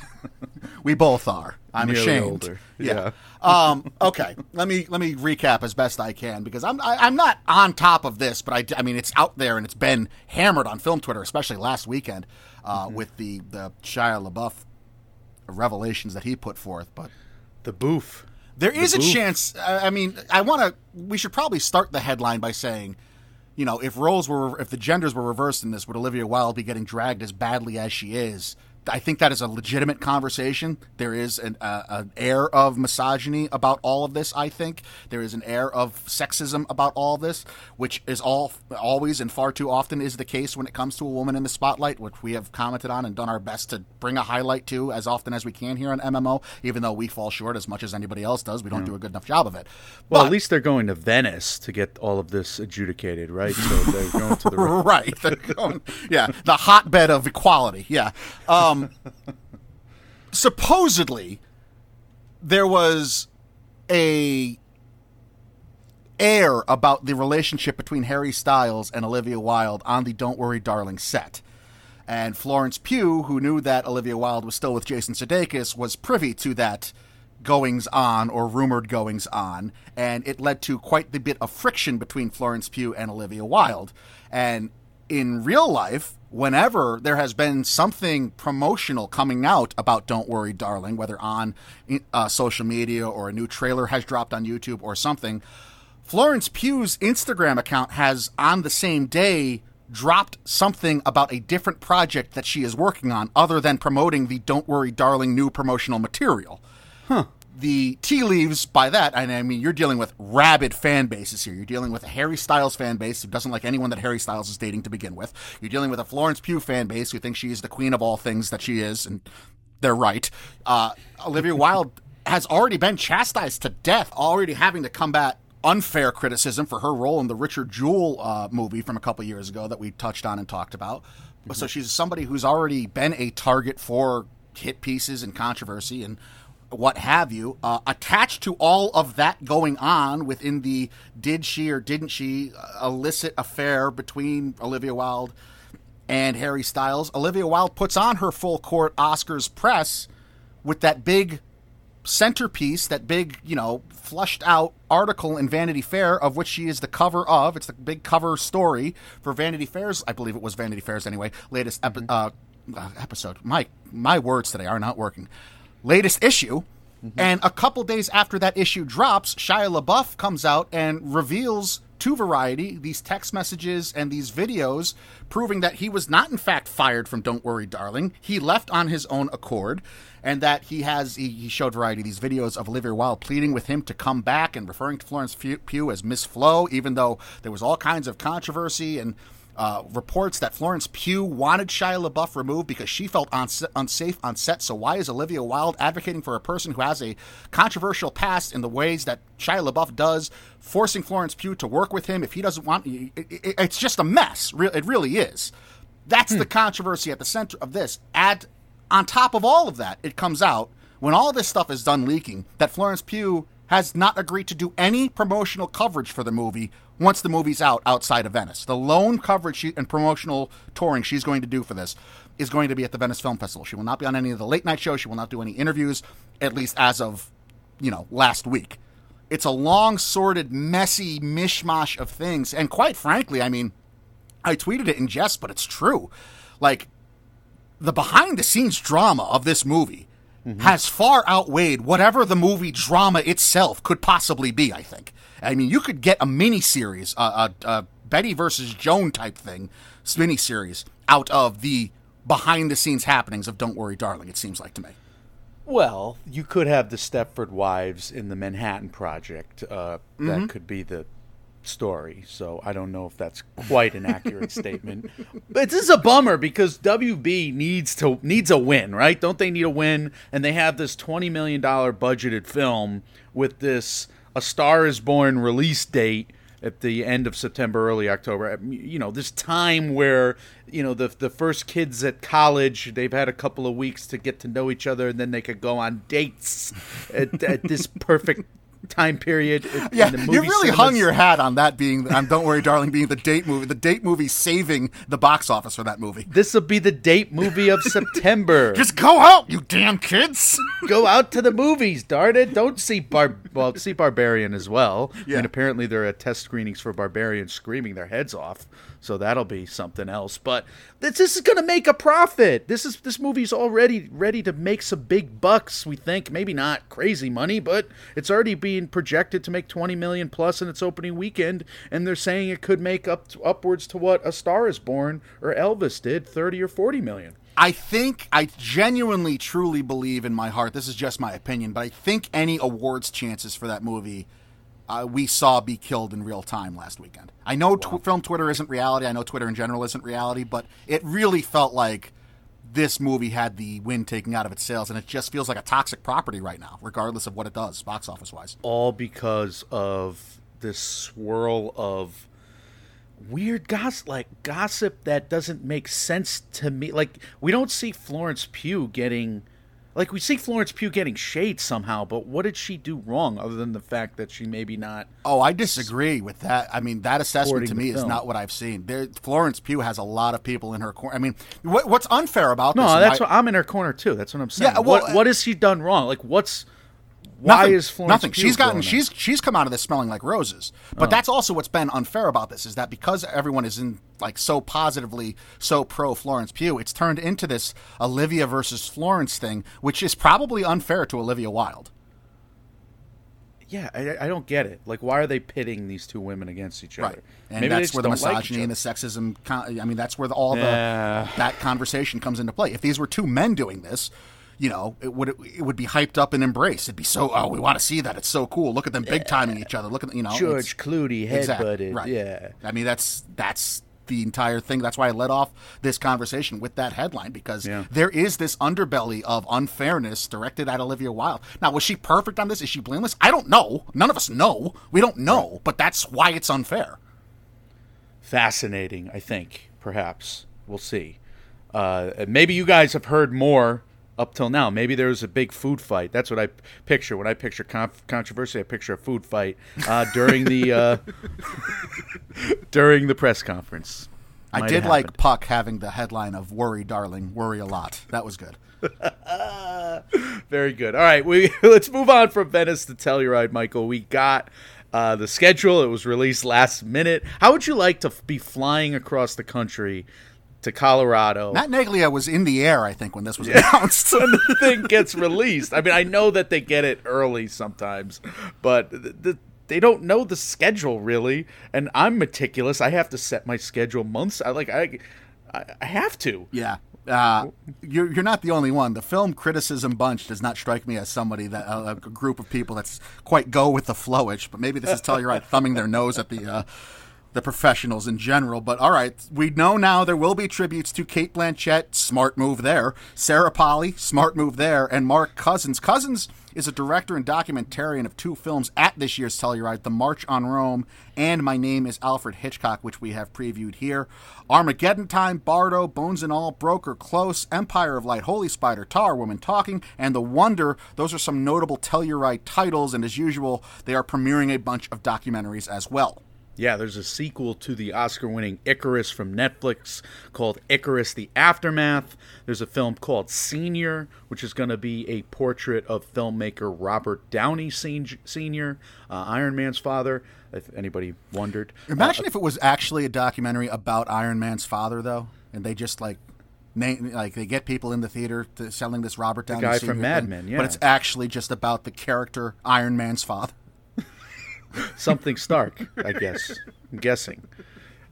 We both are. I'm Nearly ashamed. older. Yeah. um, okay. Let me let me recap as best I can because I'm I, I'm not on top of this, but I, I mean it's out there and it's been hammered on film Twitter, especially last weekend uh, with the the Shia LaBeouf revelations that he put forth. But The boof. there is a boof. chance. I I mean, I want to. We should probably start the headline by saying, you know, if roles were, if the genders were reversed in this, would Olivia Wilde be getting dragged as badly as she is? I think that is a legitimate conversation. There is an, uh, an air of misogyny about all of this. I think there is an air of sexism about all of this, which is all always and far too often is the case when it comes to a woman in the spotlight, which we have commented on and done our best to bring a highlight to as often as we can here on MMO. Even though we fall short as much as anybody else does, we don't do a good enough job of it. Well, But- at least they're going to Venice to get all of this adjudicated, right? So they're going to the right. Going, yeah, the hotbed of equality. Yeah. Um, Um, supposedly, there was a air about the relationship between Harry Styles and Olivia Wilde on the "Don't Worry, Darling" set. And Florence Pugh, who knew that Olivia Wilde was still with Jason Sudeikis, was privy to that goings on or rumored goings on, and it led to quite the bit of friction between Florence Pugh and Olivia Wilde. And in real life, whenever there has been something promotional coming out about Don't Worry, Darling, whether on uh, social media or a new trailer has dropped on YouTube or something, Florence Pugh's Instagram account has on the same day dropped something about a different project that she is working on other than promoting the Don't Worry Darling new promotional material. The tea leaves by that, and I mean, you're dealing with rabid fan bases here. You're dealing with a Harry Styles fan base who doesn't like anyone that Harry Styles is dating to begin with. You're dealing with a Florence Pugh fan base who thinks she is the queen of all things that she is, and they're right. Uh, Olivia Wilde has already been chastised to death, already having to combat unfair criticism for her role in the Richard Jewell uh, movie from a couple years ago that we touched on and talked about. So she's somebody who's already been a target for hit pieces and controversy and what have you. Uh, attached to all of that going on within the did she or didn't she uh, illicit affair between Olivia Wilde and Harry Styles, Olivia Wilde puts on her full court Oscars press with that big centerpiece, that big, you know, flushed out article in Vanity Fair of which she is the cover of. It's the big cover story for Vanity Fair's, I believe it was Vanity Fair's anyway, latest epi- uh, uh, episode. My my words today are not working. Latest issue. Mm-hmm. And a couple days after that issue drops, Shia LaBeouf comes out and reveals to Variety these text messages and these videos proving that he was not, in fact, fired from Don't Worry, Darling. He left on his own accord, and that he has, he, he showed Variety these videos of Olivia Wilde pleading with him to come back and referring to Florence Pugh as Miss Flo, even though there was all kinds of controversy and uh, reports that Florence Pugh wanted Shia LaBeouf removed because she felt unsa- unsafe on set. So why is Olivia Wilde advocating for a person who has a controversial past in the ways that Shia LaBeouf does, forcing Florence Pugh to work with him if he doesn't want? It, it, it's just a mess. It really is. That's the controversy at the center of this. Add on top of all of that, it comes out when all this stuff is done leaking that Florence Pugh has not agreed to do any promotional coverage for the movie once the movie's out outside of Venice. The lone coverage she, and promotional touring she's going to do for this is going to be at the Venice Film Festival. She will not be on any of the late night shows. She will not do any interviews, at least as of, you know, last week. It's a long, sordid, messy mishmash of things. And quite frankly, I mean, I tweeted it in jest, but it's true. Like, the behind the scenes drama of this movie mm-hmm. has far outweighed whatever the movie drama itself could possibly be, I think. I mean, you could get a mini series, a, a, a Betty versus Joan type thing, mini series, out of the behind the scenes happenings of Don't Worry, Darling, it seems like to me. Well, you could have the Stepford Wives in the Manhattan Project. Uh, That could be the story. So I don't know if that's quite an accurate statement. But this is a bummer because WB needs to needs a win, right? Don't they need a win? And they have this twenty million dollar budgeted film with this A Star Is Born release date at the end of September, early October. You know, this time where you know the the first kids at college, they've had a couple of weeks to get to know each other, and then they could go on dates at, at this perfect time period. in- Yeah, you really hung your hat on that being, on Don't Worry, Darling, being the date movie. The date movie saving the box office for that movie. This will be the date movie of September. Just go out, you damn kids! go out to the movies, darn it! Don't see Bar well, see Barbarian as well. Yeah. And apparently there are test screenings for Barbarian screaming their heads off, so that'll be something else. But this, this is going to make a profit. This is this movie's already ready to make some big bucks. We think maybe not crazy money, but it's already being projected to make twenty million plus in its opening weekend, and they're saying it could make up to, upwards to what A Star Is Born or Elvis did, thirty or forty million. I think I genuinely, truly believe in my heart. This is just my opinion, but I think any awards chances for that movie uh, we saw be killed in real time last weekend. I know tw- film Twitter isn't reality. I know Twitter in general isn't reality, but it really felt like this movie had the wind taken out of its sails, and it just feels like a toxic property right now, regardless of what it does box office wise. all because of this swirl of weird gossip like gossip that doesn't make sense to me like we don't see florence pugh getting like we see florence pugh getting shade somehow but what did she do wrong other than the fact that she maybe not Oh, I disagree with that. I mean, that assessment to me is not what I've seen. There, Florence Pugh has a lot of people in her corner. I mean, what, what's unfair about no this? and that's why- what i'm in her corner too that's what i'm saying Yeah, well, what, what has she done wrong like what's why nothing, is florence nothing? Pugh she's gotten she's she's come out of this smelling like roses. But oh. that's also what's been unfair about this is that because everyone is in like so positively so pro Florence Pugh, it's turned into this Olivia versus Florence thing, which is probably unfair to Olivia Wilde. yeah I, I don't get it like why are they pitting these two women against each other Right, and Maybe that's where the don't like misogyny and the sexism. I mean, that's where the, all the that conversation comes into play. If these were two men doing this, you know, it would it would be hyped up and embraced. It'd be so oh, we want to see that. It's so cool. Look at them big timing each other. Look at you know George Clooney Exactly, headbutted. right. Yeah. I mean, that's that's the entire thing. That's why I led off this conversation with that headline because Yeah. there is this underbelly of unfairness directed at Olivia Wilde. Now, was she perfect on this? Is she blameless? I don't know. None of us know. We don't know, but that's why it's unfair. fascinating. I think perhaps we'll see. Uh, maybe you guys have heard more up till now. Maybe there was a big food fight. That's what I picture when I picture conf- controversy. I picture a food fight uh, during the uh, during the press conference. I did like. Puck having the headline of "Worry, darling, worry a lot." That was good. Very good. All right, we let's move on from Venice to Telluride, Michael. We got uh, the schedule. It was released last minute. How would you like to be flying across the country to Colorado? Matt Neglia was in the air, I think, when this was announced. when the thing gets released. I mean, I know that they get it early sometimes, but th- th- they don't know the schedule really. And I'm meticulous. I have to set my schedule months. I like I, I I have to. Yeah. Uh, you're, you're not the only one. The film criticism bunch does not strike me as somebody that uh, a group of people that's quite go with the flowish. But maybe this is Telluride thumbing their nose at the uh, the professionals in general. But all right, we know now there will be tributes to Cate Blanchett. Smart move there. Sarah Polley. Smart move there. And Mark Cousins. Cousins is a director and documentarian of two films at this year's Telluride, The March on Rome and My Name is Alfred Hitchcock, which we have previewed here. Armageddon Time, Bardo, Bones and All, Broker, Close, Empire of Light, Holy Spider, Tar, Woman Talking, and The Wonder. Those are some notable Telluride titles, and as usual, they are premiering a bunch of documentaries as well. Yeah, there's a sequel to the Oscar winning Icarus from Netflix called Icarus the Aftermath. There's a film called Senior, which is going to be a portrait of filmmaker Robert Downey Sr., uh, Iron Man's father, if anybody wondered. Imagine if it was actually a documentary about Iron Man's father, though, and they just like. Name, like they get people in the theater to selling this Robert Downey guy Sr. from Mad Men, yeah. but it's actually just about the character Iron Man's father. Something Stark, I guess. I'm guessing.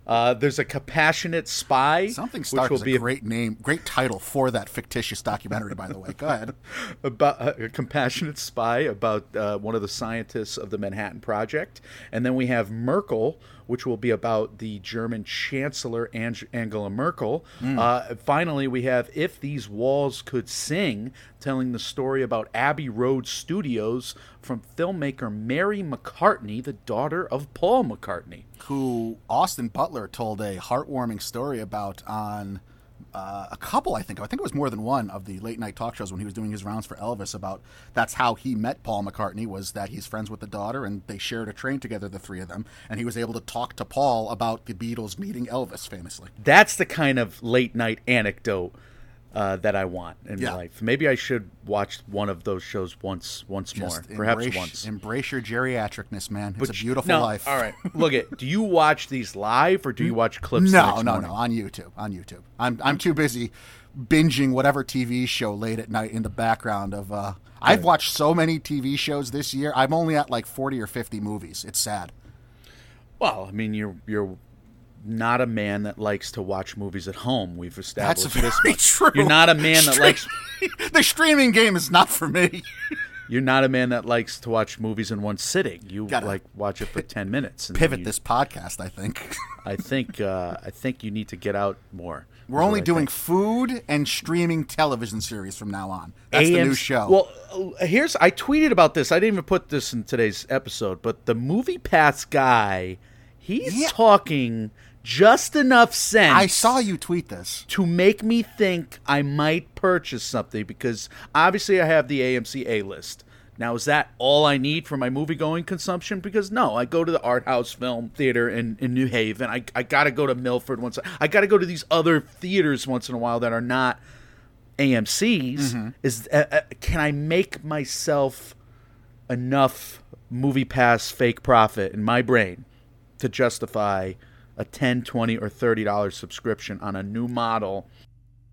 Uh, there's a compassionate spy, Something which Stark will is be a great name, great title for that fictitious documentary. By the way, go ahead. about uh, a compassionate spy about uh, one of the scientists of the Manhattan Project, and then we have Merkel, which will be about the German Chancellor Ang- Angela Merkel. Uh, finally, we have If These Walls Could Sing, telling the story about Abbey Road Studios from filmmaker Mary McCartney, the daughter of Paul McCartney. who Austin Butler told a heartwarming story about on uh, a couple, I think. I think it was more than one of the late night talk shows when he was doing his rounds for Elvis. About that's how he met Paul McCartney was that he's friends with the daughter and they shared a train together, the three of them, and he was able to talk to Paul about the Beatles meeting Elvis famously. That's the kind of late night anecdote uh, that I want in Yeah. my life. Maybe I should watch one of those shows once, once more, Just perhaps embrace, once. Embrace your geriatricness, man. It's But a beautiful no, life. All right, look at. Do you watch these live or do you watch clips? No, no, morning? no. On YouTube. On YouTube. I'm I'm too busy binging whatever TV show late at night in the background of. Uh, I've watched so many TV shows this year. I'm only at like 40 or 50 movies. It's sad. Well, I mean, you're you're not a man that likes to watch movies at home. We've established That's this much. true. You're not a man that likes. the streaming game is not for me. You're not a man that likes to watch movies in one sitting. You Gotta like watch it for ten minutes. And Pivot you- this podcast. I think I think uh, I think you need to get out more. we're only doing think. food and streaming television series from now on. That's the new show. Well, uh, here's I tweeted about this. I didn't even put this in today's episode, but the Movie Pass guy, he's Yeah. talking just enough sense. I saw you tweet this. to make me think I might purchase something because obviously I have the AMC A list. Now, is that all I need for my movie going consumption? Because no, I go to the art house film theater in, in New Haven. I, I got to go to Milford once. I got to go to these other theaters once in a while that are not AMC's. Is uh, uh, can I make myself enough movie pass fake profit in my brain to justify a 10 20 or 30 dollar subscription on a new model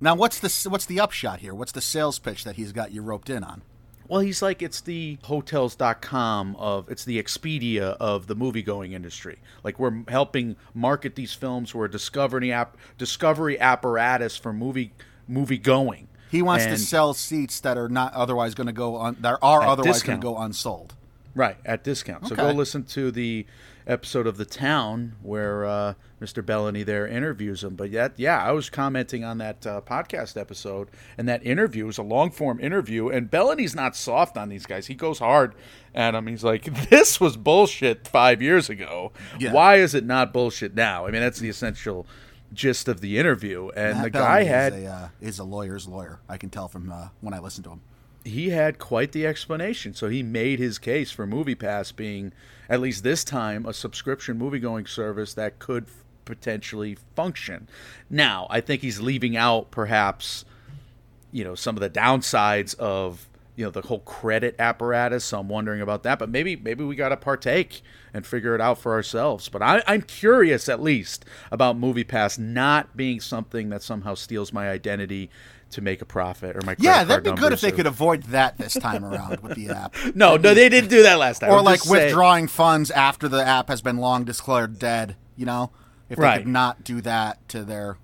Now, what's the what's the upshot here? What's the sales pitch that he's got you roped in on? well he's like it's the hotels.com of it's the expedia of the movie going industry like we're helping market these films we're a discovery app discovery apparatus for movie movie going He wants to sell seats that are not otherwise going to go on. That are otherwise going to go unsold. Right, at discount. So go listen to the episode of The Town where uh, Mr. Belloni there interviews him. But yet, yeah, I was commenting on that uh, podcast episode, and that interview was a long form interview. And Belloni's not soft on these guys. He goes hard at them. He's like, "This was bullshit five years ago. Yeah. Why is it not bullshit now?" I mean, that's the essential gist of the interview. And Matt the guy Belloni had is a, uh, is a lawyer's lawyer. I can tell from uh, when I listen to him. He had quite the explanation. So he made his case for MoviePass being, at least this time, a subscription movie going service that could f- potentially function. Now, I think he's leaving out perhaps, you know, some of the downsides of you know the whole credit apparatus. So I'm wondering about that. But maybe maybe we got to partake and figure it out for ourselves. But I, I'm curious at least about MoviePass not being something that somehow steals my identity. To make a profit, or my Yeah, that'd be good if they or- could avoid that this time around with the app. no, no, they didn't do that last time. Or I'm like just saying- withdrawing funds after the app has been long declared dead. You know, if they Right. could not do that to their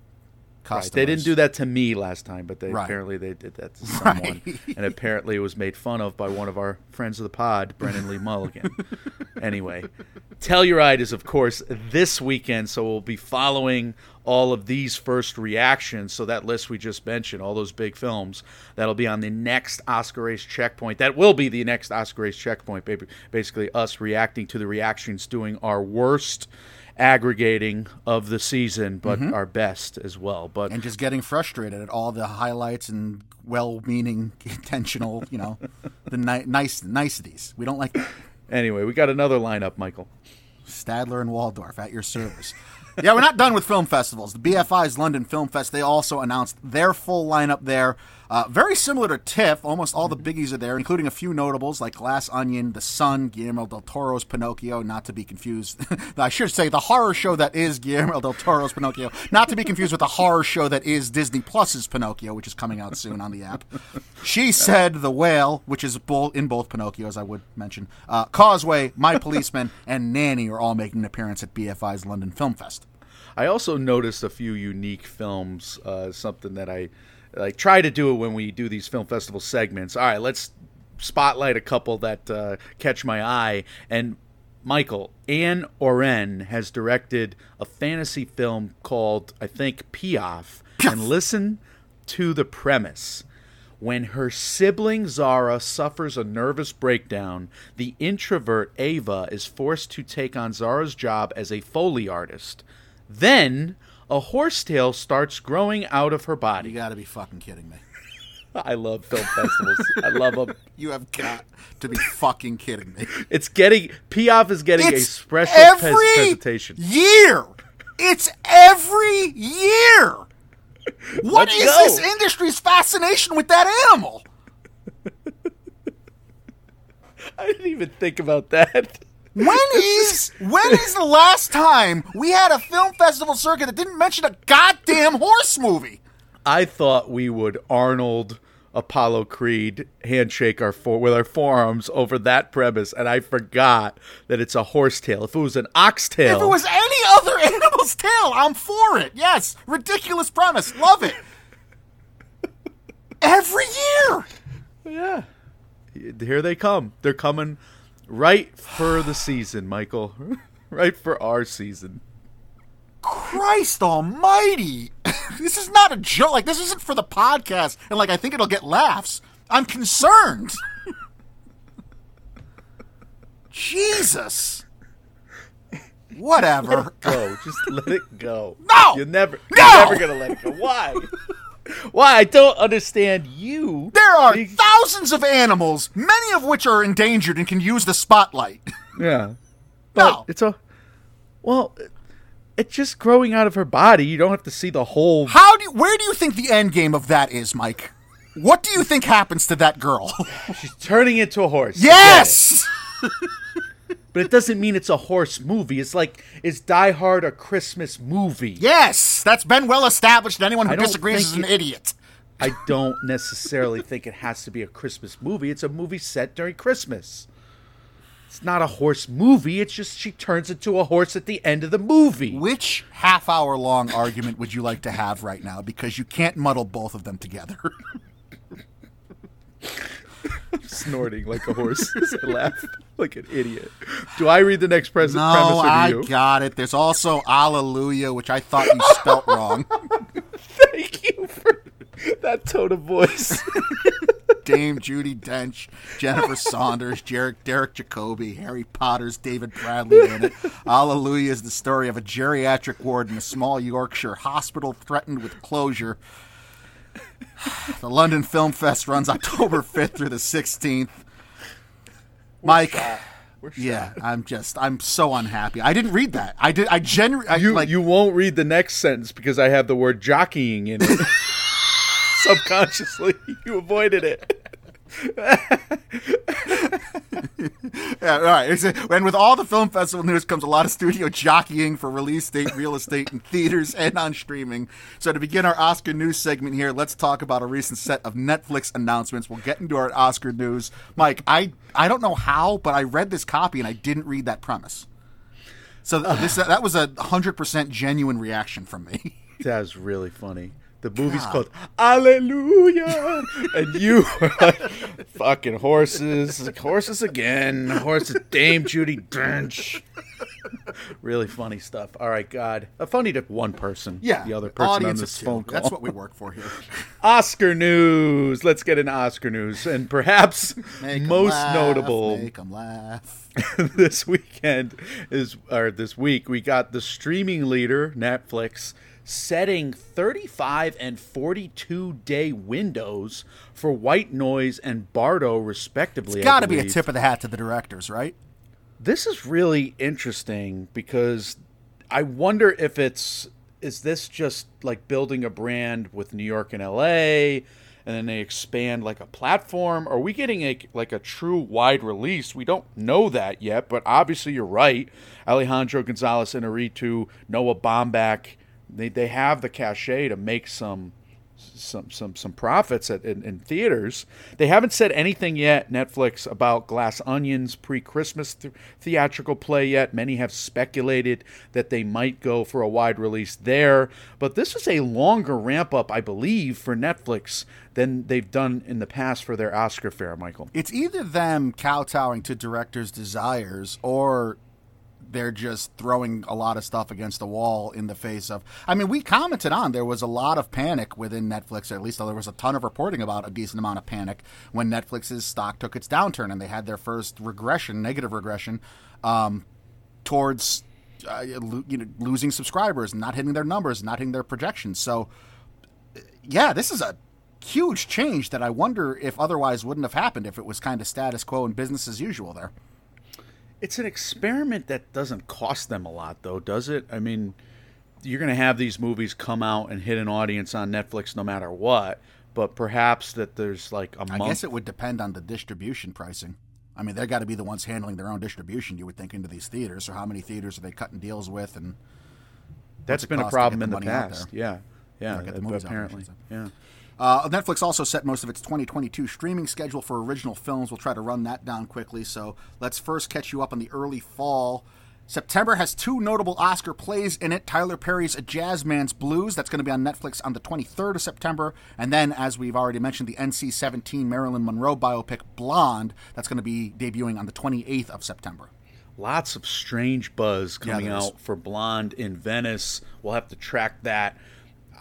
customers. Right. They didn't do that to me last time, but they Right. apparently they did that to someone, Right. and apparently it was made fun of by one of our friends of the pod, Brennan Lee Mulligan. anyway, Telluride is of course this weekend, so we'll be following all of these first reactions. So that list we just mentioned, all those big films, that'll be on the next Oscar race checkpoint. That will be the next Oscar race checkpoint. Basically, us reacting to the reactions, doing our worst aggregating of the season, but our best as well. But Mm-hmm. and just getting frustrated at all the highlights and well-meaning, intentional, you know, the ni- nice niceties. We don't like that. anyway, we got another lineup, Michael. Statler and Waldorf at your service. yeah, we're not done with film festivals. The BFI's London Film Fest, they also announced their full lineup there. Uh, very similar to TIFF, almost all the biggies are there, including a few notables like Glass Onion, The Son, Guillermo del Toro's Pinocchio, not to be confused. I should say the horror show that is Guillermo del Toro's Pinocchio, not to be confused with the horror show that is Disney Plus's Pinocchio, which is coming out soon on the app. She said The Whale, which is in both Pinocchios, I would mention. Uh, Causeway, My Policeman, and Nanny are all making an appearance at BFI's London Film Fest. I also noticed a few unique films. Uh, something that I like try to do it when we do these film festival segments. All right, let's spotlight a couple that uh, catch my eye. And Michael Anne Oren has directed a fantasy film called I think Piaffe. And listen to the premise. When her sibling Zara suffers a nervous breakdown, the introvert Ava is forced to take on Zara's job as a Foley artist. Then, a horsetail starts growing out of her body. You gotta be fucking kidding me. I love film festivals. I love them. You have got to be fucking kidding me. It's getting Piaffe is getting a special every pres- presentation. year. It's every year. What Let's is go. this industry's fascination with that animal? I didn't even think about that. When is when is the last time we had a film festival circuit that didn't mention a goddamn horse movie? I thought we would Arnold Apollo Creed handshake our fore- with our forearms over that premise, and I forgot that it's a horsetail. If it was an oxtail, If it was any other animal's tail, I'm for it. Yes, ridiculous premise, love it. Every year. yeah, here they come. They're coming right for the season, Michael. right for our season. Christ almighty. this is not a joke. Like, this isn't for the podcast, and, like, I think it'll get laughs. I'm concerned. Jesus. Whatever. Go, just let it go. No! you're never, No! you're never gonna let it go. Why? Why? I don't understand you. There are thousands of animals, many of which are endangered and can use the spotlight. Yeah. But No. it's a well, it's just growing out of her body. You don't have to see the whole. How do you, where do you think the end game of that is, Mike? What do you think happens to that girl? She's turning into a horse. Yes. But it doesn't mean it's a horse movie. It's like is Die Hard a Christmas movie? Yes, that's been well established. Anyone who disagrees is an it- idiot. I don't necessarily think it has to be a Christmas movie. It's a movie set during Christmas. It's not a horse movie. It's just she turns into a horse at the end of the movie. Which half hour long argument would you like to have right now? Because you can't muddle both of them together. snorting like a horse. I laugh like an idiot. Do I read the next pres- No, premise do I you? got it. There's also Allelujah, which I thought you spelt wrong. Thank you for that tone of voice. Dame Judi Dench, Jennifer Saunders, Derek, Derek Jacobi, Harry Potter's David Bradley in it. Allelujah is the story of a geriatric ward in a small Yorkshire hospital threatened with closure. The London Film Fest runs October 5th through the 16th. Mike, We're yeah, I'm just, I'm so unhappy. I didn't read that. I did, I genuinely, You like, you won't read the next sentence because I have the word jockeying in it. Subconsciously, you avoided it. Yeah, all right. And with all the film festival news comes a lot of studio jockeying for release date, real estate in theaters and on streaming. So to begin our Oscar news segment here, let's talk about a recent set of Netflix announcements. We'll get into our Oscar news. Mike, I I don't know how, but I read this copy and I didn't read that premise. So this that was a hundred percent genuine reaction from me. That was really funny. The movie's called Allelujah, and you are like fucking horses, like, horses again, horses. Dame Judi Dench. really funny stuff. All right, God, uh, funny to one person. Yeah, the other person on this phone call. That's what we work for here. Oscar news. Let's get into Oscar news, and perhaps Make most laugh, notable Make 'em laugh. this weekend is or this week we got the streaming leader Netflix setting 35 and 42 day windows for White Noise and Bardo respectively. It's Got to be a tip of the hat to the directors, right? This is really interesting because I wonder if it's is this just like building a brand with New York and LA and then they expand like a platform are we getting a like a true wide release we don't know that yet but obviously you're right Alejandro Gonzalez Inarritu Noah Baumbach they, they have the cachet to make some some some some profits at, in, in theaters. They haven't said anything yet, Netflix, about Glass Onion's pre-Christmas th- theatrical play yet. Many have speculated that they might go for a wide release there, but this is a longer ramp up, I believe, for Netflix than they've done in the past for their Oscar fair, Michael, it's either them kowtowing to directors' desires or they're just throwing a lot of stuff against the wall in the face of. I mean, we commented on there was a lot of panic within Netflix, or at least there was a ton of reporting about a decent amount of panic when Netflix's stock took its downturn and they had their first regression, negative regression, um, towards uh, lo- you know losing subscribers, not hitting their numbers, not hitting their projections. So, yeah, this is a huge change that I wonder if otherwise wouldn't have happened if it was kind of status quo and business as usual there. It's an experiment that doesn't cost them a lot, though, does it? I mean, you're going to have these movies come out and hit an audience on Netflix no matter what. But perhaps that there's like a I month guess it would depend on the distribution pricing. I mean, they've got to be the ones handling their own distribution, you would think, into these theaters. So how many theaters are they cutting deals with? And that's been a problem in the the money out past. Yeah, yeah. Or the out apparently, yeah. Uh, Netflix also set most of its 2022 streaming schedule for original films. We'll try to run that down quickly. So let's first catch you up on the early fall. September has two notable Oscar plays in it Tyler Perry's A Jazz Man's Blues, that's going to be on Netflix on the 23rd of September. And then, as we've already mentioned, the NC 17 Marilyn Monroe biopic Blonde, that's going to be debuting on the 28th of September. Lots of strange buzz coming is. out for Blonde in Venice. We'll have to track that.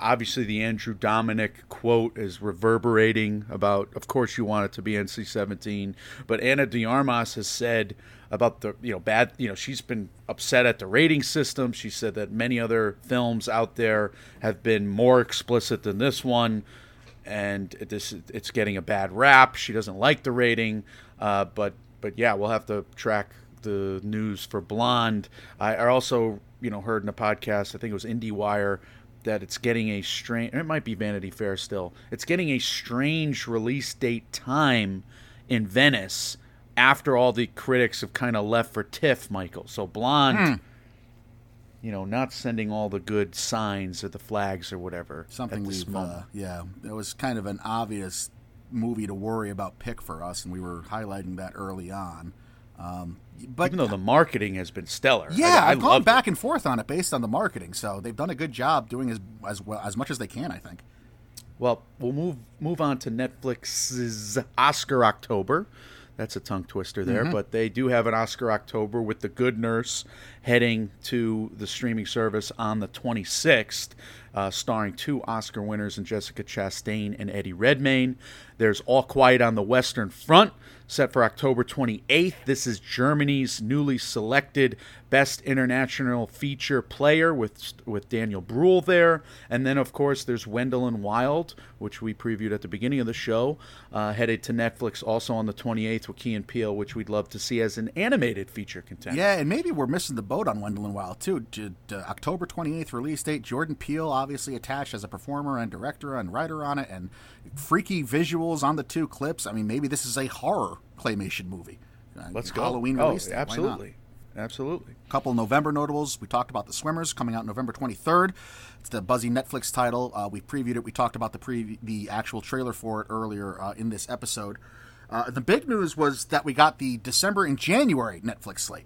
Obviously, the Andrew Dominik quote is reverberating about, of course, you want it to be NC 17. But Ana de Armas has said about the, you know, bad, you know, she's been upset at the rating system. She said that many other films out there have been more explicit than this one and this it's getting a bad rap. She doesn't like the rating, uh, but but yeah, we'll have to track the news for Blonde. I, I also you know heard in a podcast, I think it was IndieWire, that it's getting a strange. It might be Vanity Fair still. It's getting a strange release date time in Venice after all the critics have kind of left for TIFF, Michael. So Blonde. You know, not sending all the good signs or the flags or whatever. Something we've, uh, yeah, it was kind of an obvious movie to worry about pick for us, and we were highlighting that early on. Um, but even though the marketing has been stellar. yeah, I, I've gone back it. and forth on it based on the marketing, so they've done a good job doing as as well as much as they can. I think. well, we'll move move on to Netflix's Oscar October. That's a tongue twister there, mm-hmm. but they do have an Oscar October with The Good Nurse heading to the streaming service on the 26th, uh, starring two Oscar winners in Jessica Chastain and Eddie Redmayne. There's All Quiet on the Western Front, set for October 28th. This is Germany's newly selected Best International Feature Player with with Daniel Bruhl there, and then of course there's Wendell and Wild, which we previewed at the beginning of the show, uh, headed to Netflix also on the 28th with Key and Peele, which we'd love to see as an animated feature contender. Yeah, and maybe we're missing the boat on Wendell and Wild too. D- October 28th release date. Jordan Peele obviously attached as a performer and director and writer on it, and freaky visuals on the two clips. I mean, maybe this is a horror claymation movie. Uh, Let's go. Halloween oh, release not? absolutely, absolutely. couple November notables. We talked about The Swimmers coming out November 23rd. It's the buzzy Netflix title. Uh, we previewed it. We talked about the pre- the actual trailer for it earlier uh, in this episode. Uh, the big news was that we got the December and January Netflix slate.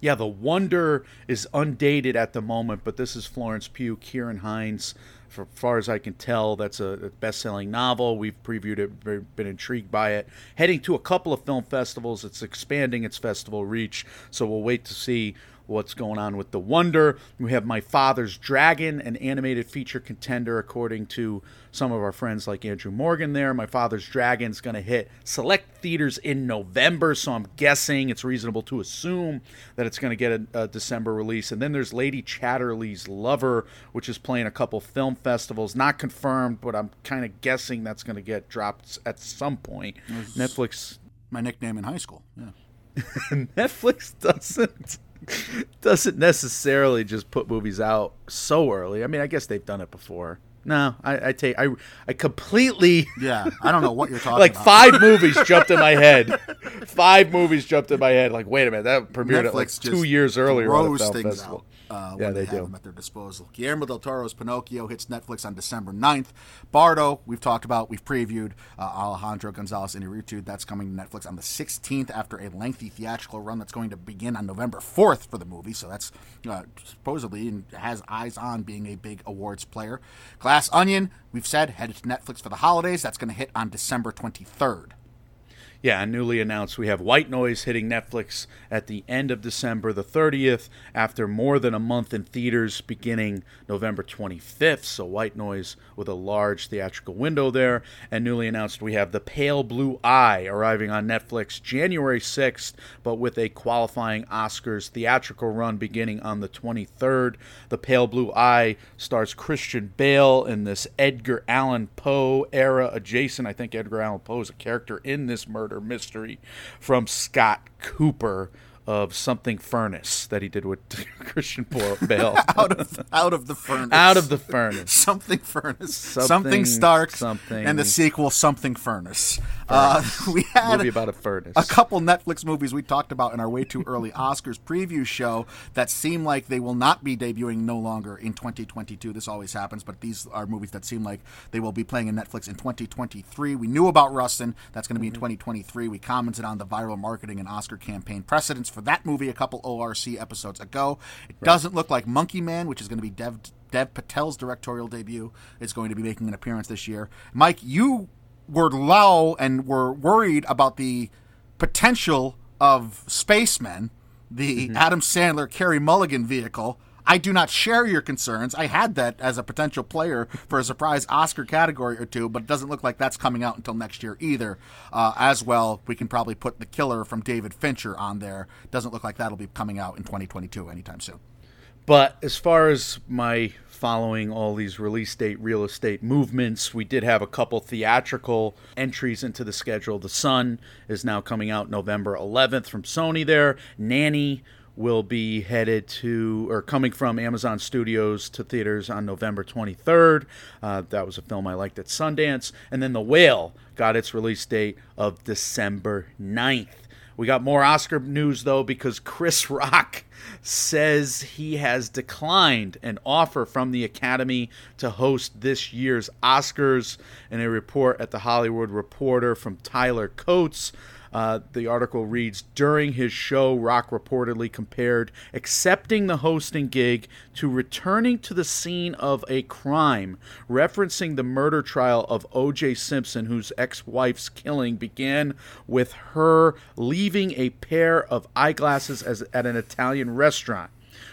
Yeah, The Wonder is undated at the moment, but this is Florence Pugh, Ciarán Hinds. For far as I can tell, that's a best-selling novel. We've previewed it, been intrigued by it. Heading to a couple of film festivals, it's expanding its festival reach. So we'll wait to see what's going on with The Wonder. We have My Father's Dragon, an animated feature contender, according to some of our friends like Andrew Morgan there. My Father's Dragon's going to hit select theaters in November, so I'm guessing it's reasonable to assume that it's going to get a, a December release. And then there's Lady Chatterley's Lover, which is playing a couple film festivals. Not confirmed, but I'm kind of guessing that's going to get dropped at some point. Netflix My nickname in high school. Yeah. Netflix doesn't doesn't necessarily just put movies out so early. I mean, I guess they've done it before. No, I, I take I I completely Yeah, I don't know what you're talking about. like about. five movies jumped in my head. Five movies jumped in my head. Like, wait a minute, that premiered at like two years earlier on a throws film things festival. out uh, Yeah, they they, have do. them at their disposal. Guillermo del Toro's Pinocchio hits Netflix on December 9th. Bardo, we've talked about, we've previewed. Uh, Alejandro Gonzalez Inarritu, that's coming to Netflix on the 16th after a lengthy theatrical run that's going to begin on November 4th for the movie. So that's uh, supposedly and has eyes on being a big awards player. Glass Onion, we've said, headed to Netflix for the holidays. That's going to hit on December 23rd. Yeah, newly announced we have White Noise hitting Netflix at the end of December the 30th after more than a month in theaters beginning November 25th. So, White Noise with a large theatrical window there. And newly announced we have The Pale Blue Eye arriving on Netflix January 6th, but with a qualifying Oscars theatrical run beginning on the 23rd. The Pale Blue Eye stars Christian Bale in this Edgar Allan Poe era adjacent. I think Edgar Allan Poe is a character in this murder mystery from Scott Cooper of Something Furnace that he did with Christian Bale. Out of, out of the furnace. Out of the furnace. something furnace, something, Something- Stark, something- and the sequel, something furnace. Uh, we had Movie about a furnace. a couple Netflix movies we talked about in our way too early Oscars preview show that seem like they will not be debuting no longer in 2022. This always happens, but these are movies that seem like they will be playing in Netflix in 2023. We knew about Rustin. That's going to be in 2023. We commented on the viral marketing and Oscar campaign precedents for that movie a couple ORC episodes ago. It doesn't look like Monkey Man, which is going to be Dev Dev Patel's directorial debut, is going to be making an appearance this year. Mike, you were low and were worried about the potential of Spaceman, the mm-hmm. Adam Sandler Carey Mulligan vehicle. I do not share your concerns. I had that as a potential player for a surprise Oscar category or two, but it doesn't look like that's coming out until next year either. Uh, as well, we can probably put The Killer from David Fincher on there. Doesn't look like that'll be coming out in 2022 anytime soon. But as far as my following all these release date real estate movements, we did have a couple theatrical entries into the schedule. The Son is now coming out November 11th from Sony there. Nanny will be headed to or coming from Amazon Studios to theaters on November 23rd. Uh, that was a film I liked at Sundance. And then The Whale got its release date of December 9th. We got more Oscar news though because Chris Rock says he has declined an offer from the Academy to host this year's Oscars. In a report at the Hollywood Reporter from Tyler Coates, uh, the article reads During his show, Rock reportedly compared accepting the hosting gig to returning to the scene of a crime, referencing the murder trial of O.J. Simpson, whose ex wife's killing began with her leaving a pair of eyeglasses as, at an Italian restaurant.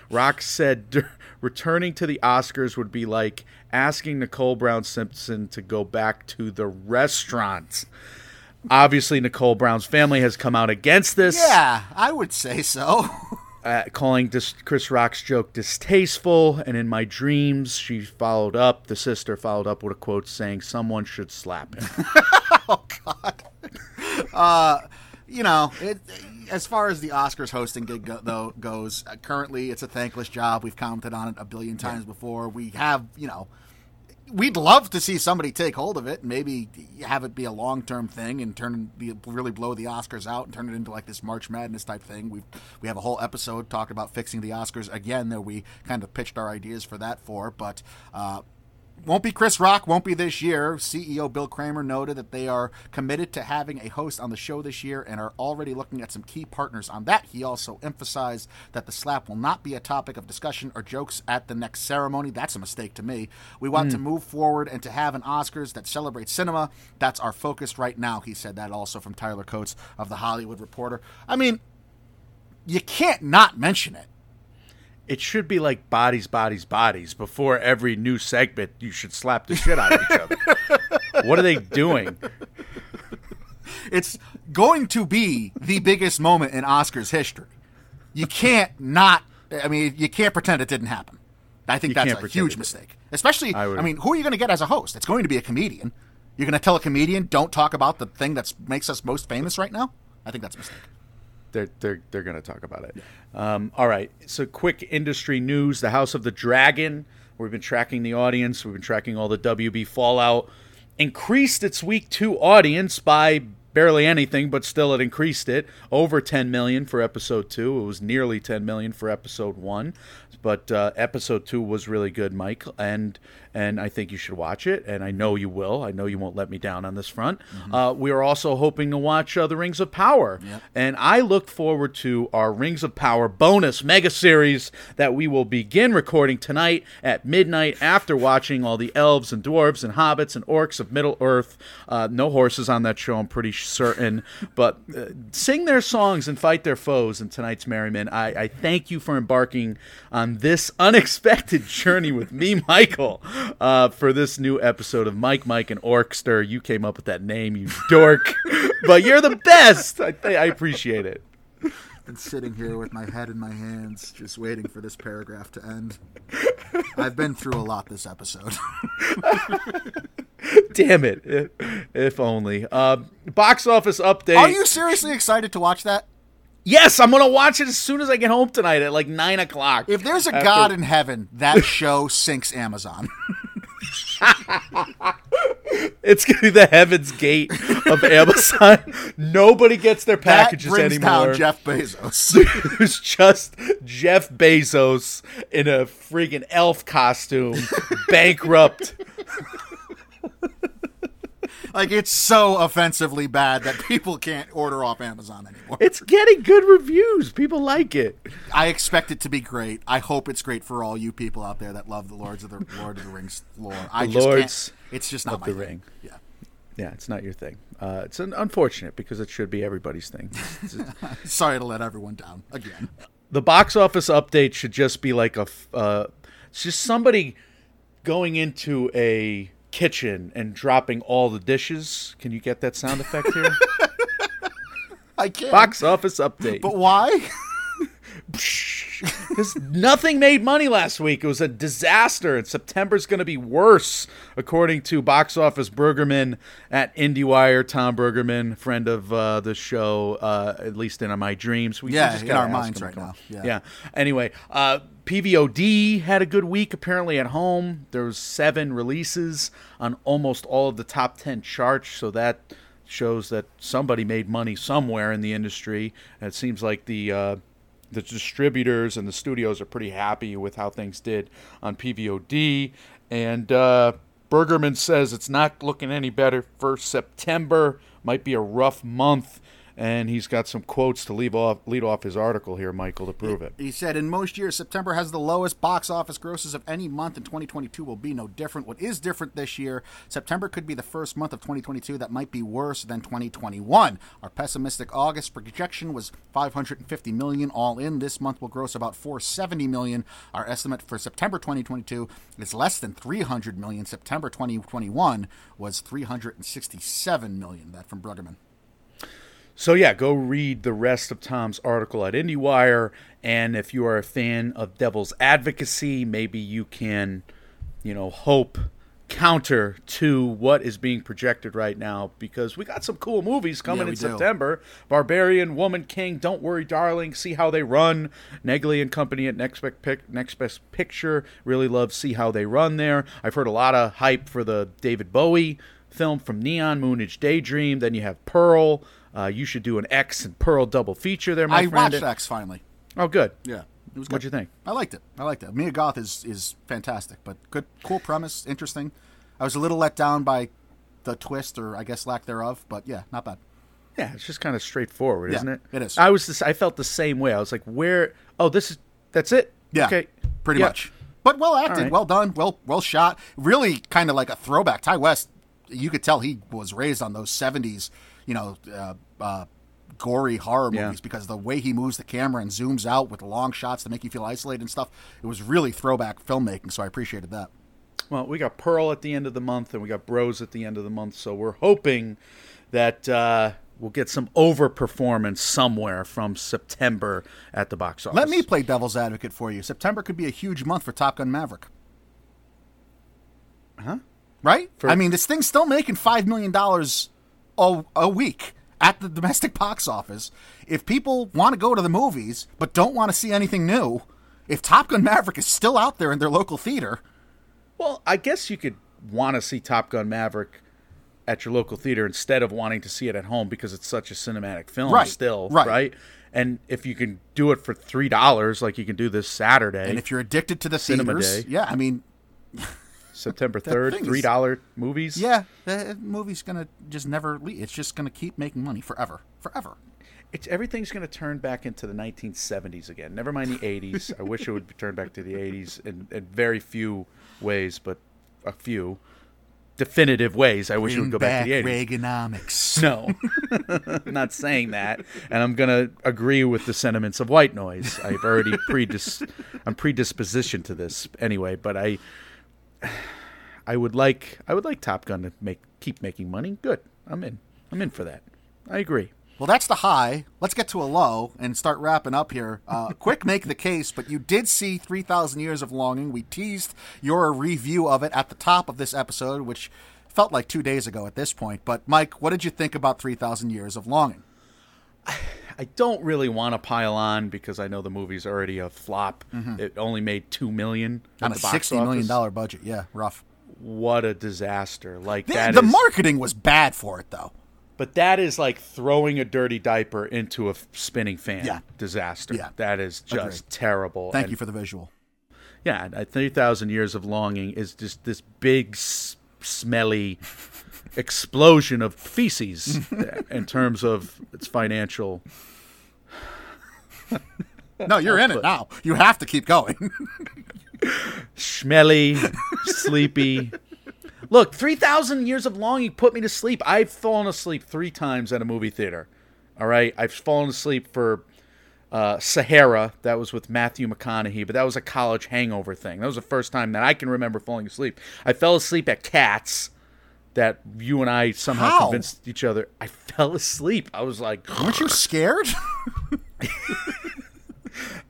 Rock said returning to the Oscars would be like asking Nicole Brown Simpson to go back to the restaurant. Obviously, Nicole Brown's family has come out against this, Yeah, I would say so. uh, calling dis- Chris Rock's joke distasteful. And in my dreams, she followed up, the sister followed up with a quote saying, Someone should slap him. Oh God. Uh, you know, it, as far as the Oscars hosting gig go, though goes, uh, currently it's a thankless job. We've commented on it a billion times before. We have, you know, we'd love to see somebody take hold of it, and maybe have it be a long term thing, and turn be, really blow the Oscars out and turn it into like this March Madness type thing. We we have a whole episode talked about fixing the Oscars again that we kind of pitched our ideas for that for, but. Uh, won't be Chris Rock, won't be this year. CEO Bill Kramer noted that they are committed to having a host on the show this year and are already looking at some key partners on that. He also emphasized that the slap will not be a topic of discussion or jokes at the next ceremony. That's a mistake to me. We want to hmm. move forward and to have an Oscars that celebrates cinema. That's our focus right now. He said that also from Tyler Coates of The Hollywood Reporter. I mean, you can't not mention it. It should be like bodies, bodies, bodies. Before every new segment, you should slap the shit out of each other. what are they doing? It's going to be the biggest moment in Oscars history. You can't not. I mean, you can't pretend it didn't happen. I think You that's a huge mistake. Especially, I I, mean, who are you going to get as a host? It's going to be a comedian. You're going to tell a comedian, don't talk about the thing that makes us most famous right now? I think that's a mistake. They're they're they're going to talk about it. Um, all right. So quick industry news: The House of the Dragon. We've been tracking the audience. We've been tracking all the WB fallout. Increased its week two audience by barely anything, but still it increased it over 10 million for episode two. It was nearly 10 million for episode one, but uh, episode two was really good, Mike, and and I think you should watch it, and I know you will. I know you won't let me down on this front. Uh, we are also hoping to watch uh, the Rings of Power, and I look forward to our Rings of Power bonus mega series that we will begin recording tonight at midnight after watching all the elves and dwarves and hobbits and orcs of Middle Earth. Uh, no horses on that show, I'm pretty certain, but uh, sing their songs and fight their foes in tonight's merriment. I, I thank you for embarking on this unexpected journey with me, Michael, uh, for this new episode of Mike, Mike, and Orkster. You came up with that name, you dork, but you're the best. I, I appreciate it. been sitting here with my head in my hands, just waiting for this paragraph to end. I've been through a lot this episode. Damn it! If, if only. Uh, box office update. Are you seriously excited to watch that? Yes, I'm gonna watch it as soon as I get home tonight at like nine o'clock. If there's a After- God in heaven, that show sinks Amazon. it's gonna be the heavens gate of Amazon. Nobody gets their that packages brings anymore. down Jeff Bezos. It's just Jeff Bezos in a freaking elf costume, bankrupt. Like it's so offensively bad that people can't order off Amazon anymore. It's getting good reviews. People like it. I expect it to be great. I hope it's great for all you people out there that love the Lords of the Lord of the Rings lore. I just Lords can't. It's just not my the thing. Ring. Yeah. Yeah, it's not your thing. Uh, it's an unfortunate because it should be everybody's thing. Sorry to let everyone down again. the box office update should just be like a, uh, it's just somebody going into a kitchen and dropping all the dishes. Can you get that sound effect here? I can't. box office update. But why? Because nothing made money last week. It was a disaster, and September's going to be worse, according to box office Brueggemann at IndieWire. Tom Brueggemann, friend of uh, the show, uh, at least in my dreams. We we just in our minds him right now. Yeah. yeah. Anyway, uh, PVOD had a good week apparently at home. There was seven releases on almost all of the top ten charts, so that shows that somebody made money somewhere in the industry. And it seems like the uh, the distributors and the studios are pretty happy with how things did on PVOD. And uh, Brueggemann says it's not looking any better for September. Might be a rough month. And he's got some quotes to leave off, lead off his article here, Michael, to prove it. He said, in most years, September has the lowest box office grosses of any month, and 2022 will be no different. What is different this year, September could be the first month of 2022 that might be worse than 2021. Our pessimistic August projection was 550 million all in. This month will gross about 470 million. Our estimate for September 2022 is less than 300 million. September 2021 was 367 million. That from Brueggemann. So yeah, go read the rest of Tom's article at IndieWire, and if you are a fan of Devil's Advocacy, maybe you can, you know, hope counter to what is being projected right now because we got some cool movies coming Yeah, in do. September. Barbarian, Woman King, Don't Worry Darling, See How They Run, Neglia and Company at Next Best, Pic- Next Best Picture. Really love See How They Run there. I've heard a lot of hype for the David Bowie film from Neon Moonage Daydream. Then you have Pearl. Uh, you should do an X and Pearl double feature there, my I friend. watched X finally. Oh, good. Yeah, it was good. What'd you think? I liked it. I liked it. Mia Goth is is fantastic, but good, cool premise, interesting. I was a little let down by the twist, or I guess lack thereof, but yeah, not bad. Yeah, it's just kind of straightforward, Yeah, isn't it? it is. I was. This, I felt the same way. I was like, "Where? Oh, this is. That's it. Yeah, Okay. pretty Yeah. much. But well acted, right. well done, well well shot. Really, kind of like a throwback. Ti West, you could tell he was raised on those '70s, you know, uh, uh, gory horror Yeah. movies because the way he moves the camera and zooms out with long shots to make you feel isolated and stuff. It was really throwback filmmaking, so I appreciated that. Well, we got Pearl at the end of the month, and we got Bros at the end of the month. So we're hoping that uh, we'll get some overperformance somewhere from September at the box office. Let me play devil's advocate for you. September could be a huge month for Top Gun Maverick. Huh? Right? For- I mean, this thing's still making $5 million a, a week at the domestic box office. If people want to go to the movies but don't want to see anything new, if Top Gun Maverick is still out there in their local theater, Well, I guess you could want to see Top Gun Maverick at your local theater instead of wanting to see it at home because it's such a cinematic film Right, still, right. And if you can do it for three dollars, like you can do this Saturday, and if you're addicted to the Cinema theaters, Day. yeah, I mean, September third, three dollar movies. yeah, the movie's going to just never leave. It's just going to keep making money forever. Forever. it's everything's going to turn back into the 1970s again. Never mind the 80s. I wish it would turn back to the 80s in, in very few ways, but a few definitive ways. I wish it would go back, to the 80s. Reaganomics. No, I'm not saying that, and I'm gonna agree with the sentiments of white noise. I've already predis- I'm predispositioned to this anyway, but I, I would like I would like Top Gun to make keep making money. Good, I'm in. I'm in for that. I agree. Well, that's the high. Let's get to a low and start wrapping up here. Uh, quick, make the case, but you did see 3,000 Years of Longing. We teased your review of it at the top of this episode, which felt like two days ago at this point. But, Mike, what did you think about 3,000 Years of Longing? I don't really want to pile on because I know the movie's already a flop. It only made two million Mm-hmm. On a the box $60 million budget. Yeah, rough. What a disaster! Like The, that the is- marketing was bad for it, though. But that is like throwing a dirty diaper into a spinning fan. Yeah. Disaster. Yeah. That is just Agreed. terrible. Thank And, you for the visual. Yeah, uh, 3,000 Years of Longing is just this big, s- smelly explosion of feces in terms of its financial. No, you're in it now. You have to keep going. Smelly, sleepy. Look, 3,000 Years of Longing put me to sleep. I've fallen asleep three times at a movie theater. All right? I've fallen asleep for uh, Sahara. That was with Matthew McConaughey, but that was a college hangover thing. That was the first time that I can remember falling asleep. I fell asleep at Cats. That you and I somehow How? convinced each other. I fell asleep. I was like, Weren't you scared?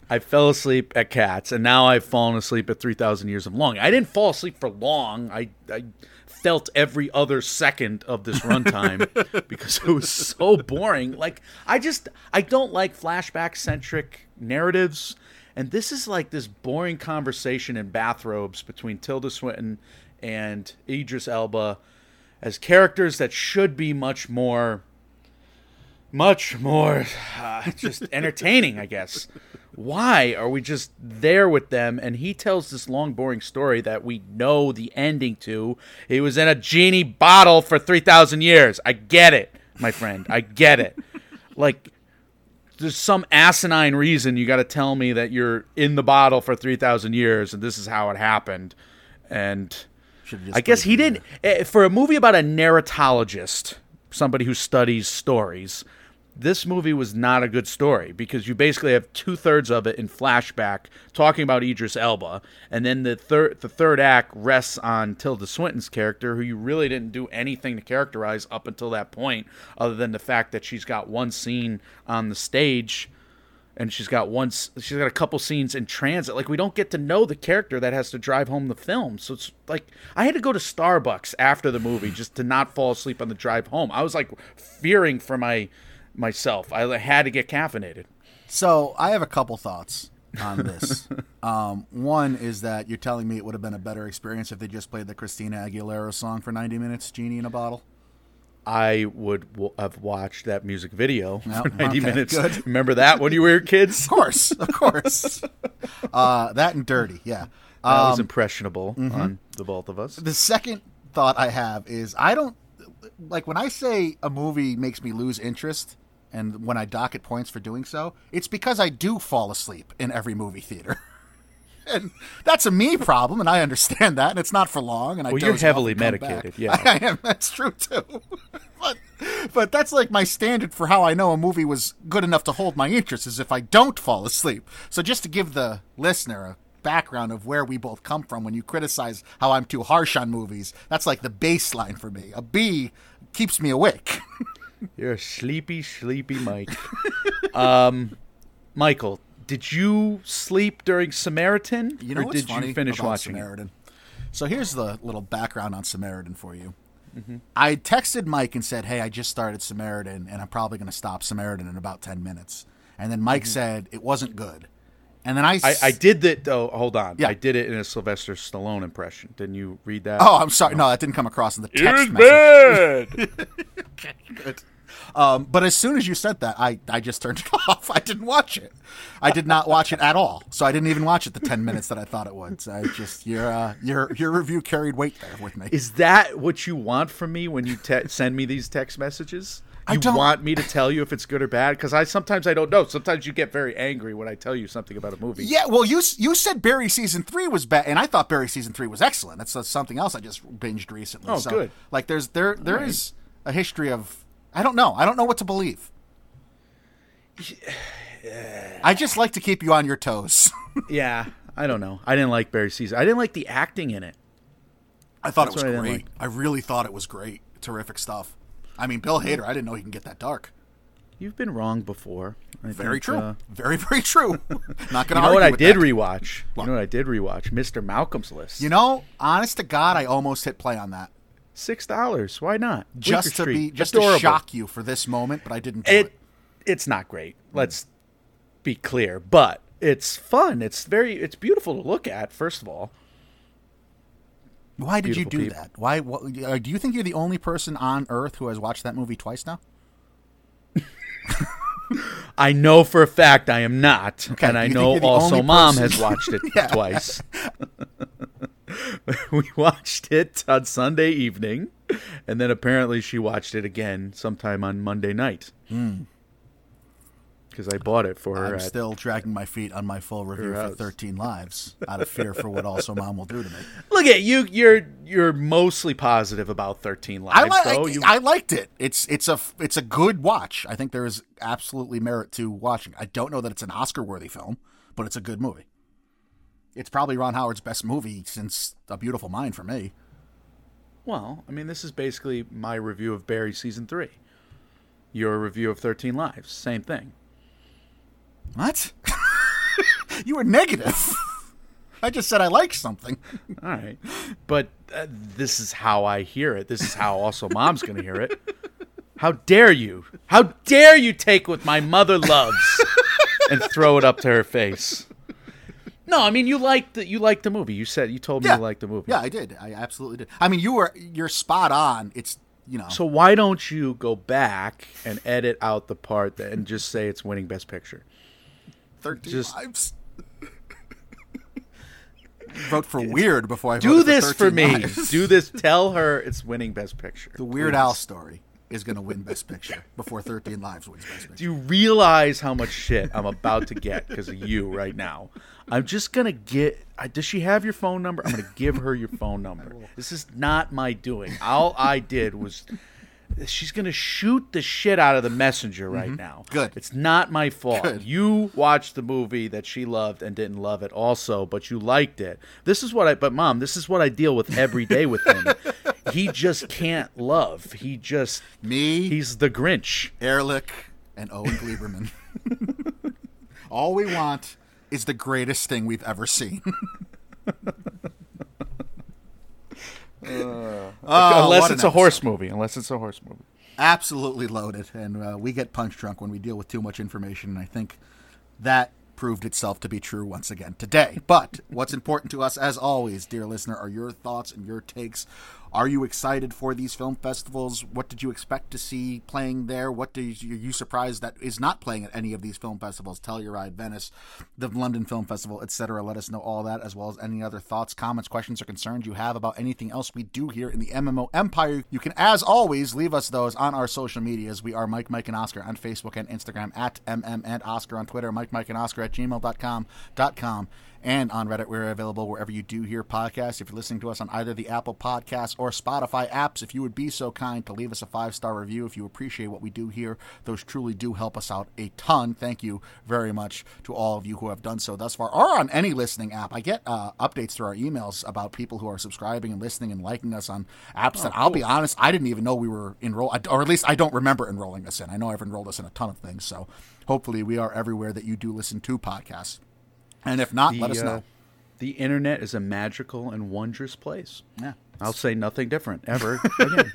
I fell asleep at Cats, and now I've fallen asleep at 3,000 Years of Longing. I didn't fall asleep for long. I, I felt every other second of this runtime because it was so boring. Like, I just, I don't like flashback centric narratives. And this is like this boring conversation in bathrobes between Tilda Swinton and Idris Elba as characters that should be much more much more uh, just entertaining, I guess. Why are we just there with them? And he tells this long, boring story that we know the ending to. He was in a genie bottle for 3,000 years. I get it, my friend. I get it. Like, there's some asinine reason you got to tell me that you're in the bottle for 3,000 years and this is how it happened. And. I guess he didn't. eh, For a movie about a narratologist, somebody who studies stories, this movie was not a good story because you basically have two thirds of it in flashback talking about Idris Elba, and then the third the third act rests on Tilda Swinton's character, who you really didn't do anything to characterize up until that point, other than the fact that she's got one scene on the stage and she's got once she's got a couple scenes in transit. Like we don't get to know the character that has to drive home the film. So it's like i had to go to starbucks after the movie just to not fall asleep on the drive home. I was like fearing for my myself. I had to get caffeinated. So I have a couple thoughts on this. um, one is that you're telling me it would have been a better experience if they just played the Christina Aguilera song for 90 minutes, "Genie in a Bottle." I would w- have watched that music video for 90 okay, minutes good. remember that when you were kids Of course, of course. uh, that and "Dirty," yeah. that Um, was impressionable on the both of us the second thought I have is I don't like when I say a movie makes me lose interest and when I docket points for doing so, it's because I do fall asleep in every movie theater. and that's a me problem and I understand that and it's not for long and I Well, you're heavily medicated, back. yeah. I, am that's true too. but but that's like my standard for how I know a movie was good enough to hold my interest is if I don't fall asleep. So just to give the listener a background of where we both come from when you criticize how I'm too harsh on movies, that's like the baseline for me. A B keeps me awake. You're a sleepy, sleepy Mike. um, Michael, did you sleep during Samaritan, You know or what's did funny you finish about watching it? Samaritan? So here's the little background on Samaritan for you. Mm-hmm. I texted Mike and said, "Hey, I just started Samaritan, and I'm probably going to stop Samaritan in about ten minutes." And then Mike said it wasn't good. And then I, Mm-hmm. I, did that. though. hold on. Yeah. I did it in a Sylvester Stallone impression. Didn't you read that? Oh, I'm sorry. No, that didn't come across in the text message. bad. Good. Um, but as soon as you said that, I, I just turned it off. I didn't watch it. I did not watch it at all. So I didn't even watch it the ten minutes that I thought it would. So I just your uh, your your review carried weight there with me. Is that what you want from me when you te- send me these text messages? You want me to tell you if it's good or bad? Because I sometimes I don't know. Sometimes you get very angry when I tell you something about a movie. Yeah, well, you you said Barry season three was bad, and I thought Barry season three was excellent. That's, that's something else I just binged recently. Oh, so, good. Like, there's there there right. is a history of I don't know. I don't know what to believe. I just like to keep you on your toes. Yeah, I don't know. I didn't like Barry season. I didn't like the acting in it. I thought That's it was what I great. like. I really thought it was great. Terrific stuff. I mean, Bill Hader. I didn't know he can get that dark. You've been wrong before. I Very think, true. uh, very very true. Not gonna. you know what I did that. rewatch? What? You know what I did rewatch? Mr. Malcolm's List. You know, honest to God, I almost hit play on that six dollars. Why not? just Bleecker to Street. be just Adorable. to shock you for this moment, but I didn't it. it it's not great. Let's be clear, but it's fun. It's very it's beautiful to look at. First of all, Why did you do people. that? Why? What, uh, do you think you're the only person on Earth who has watched that movie twice now? I know for a fact I am not, and I know also mom person- has watched it twice. we watched it on Sunday evening, and then apparently she watched it again sometime on Monday night. Because I bought it for her. Hmm. I'm at- still dragging my feet on my full review for house. 13 Lives out of fear for what also mom will do to me. Look at you. You're you're mostly positive about Thirteen Lives. I, li- though. I, You- I liked it. It's it's a it's a good watch. I think there is absolutely merit to watching. I don't know that it's an Oscar worthy film, but it's a good movie. It's probably Ron Howard's best movie since A Beautiful Mind for me. Well, I mean, this is basically my review of Barry season three. Your review of Thirteen Lives, same thing. What? you were negative. I just said I like something. All right, but uh, this is how I hear it. This is how also Mom's going to hear it. How dare you? How dare you take what my mother loves and throw it up to her face? No, I mean you liked the you liked the movie. You said you told me Yeah. you liked the movie. Yeah, I did. I absolutely did. I mean, you were you're spot on. It's you know, So why don't you go back and edit out the part that, and just say it's winning Best Picture? 13 just- lives. Vote for weird before I vote. Do this for 13 me. Lives. Do this. Tell her it's winning Best Picture. The Weird please. Al story is going to win Best Picture before 13 Lives wins Best Picture. Do you realize how much shit I'm about to get because of you right now? I'm just gonna get. I- Does she have your phone number? I'm gonna give her your phone number. This is not my doing. All I did was. She's gonna shoot the shit out of the messenger right now. Mm-hmm. Good. It's not my fault. Good. You watched the movie that she loved and didn't love it, also, but you liked it. This is what I. But mom, this is what I deal with every day with him. he just can't love. He just. Me, He's the Grinch. Ehrlich, and Owen Gleiberman. All we want is the greatest thing we've ever seen. Oh, Unless it's an a horse movie. Unless it's a horse movie. absolutely loaded, and uh, we get punch drunk when we deal with too much information. And I think that proved itself to be true once again today. But what's important to us, as always, dear listener, are your thoughts and your takes. Are you excited for these film festivals? What did you expect to see playing there? What did you, you surprised that is not playing at any of these film festivals? Telluride, Venice, the London Film Festival, etc. Let us know all that, as well as any other thoughts, comments, questions, or concerns you have about anything else we do here in the MMO Empire. You can, as always, leave us those on our social medias. We are Mike, Mike, and Oscar on Facebook and Instagram, at MM and Oscar on Twitter, Mike, Mike, and Oscar at gmail.com, com, and on Reddit. We're available wherever you do hear podcasts. If you're listening to us on either the Apple Podcasts or Spotify apps, if you would be so kind to leave us a five star review, if you appreciate what we do here, those truly do help us out a ton. Thank you very much to all of you who have done so thus far, or on any listening app. I get uh, updates through our emails about people who are subscribing and listening and liking us on apps that I'll be honest, I didn't even know we were enrolled, or at least I don't remember enrolling us in. I know I've enrolled us in a ton of things, so hopefully we are everywhere that you do listen to podcasts. And if not, let us uh, know. the internet is a magical and wondrous place. Yeah. I'll say nothing different ever again.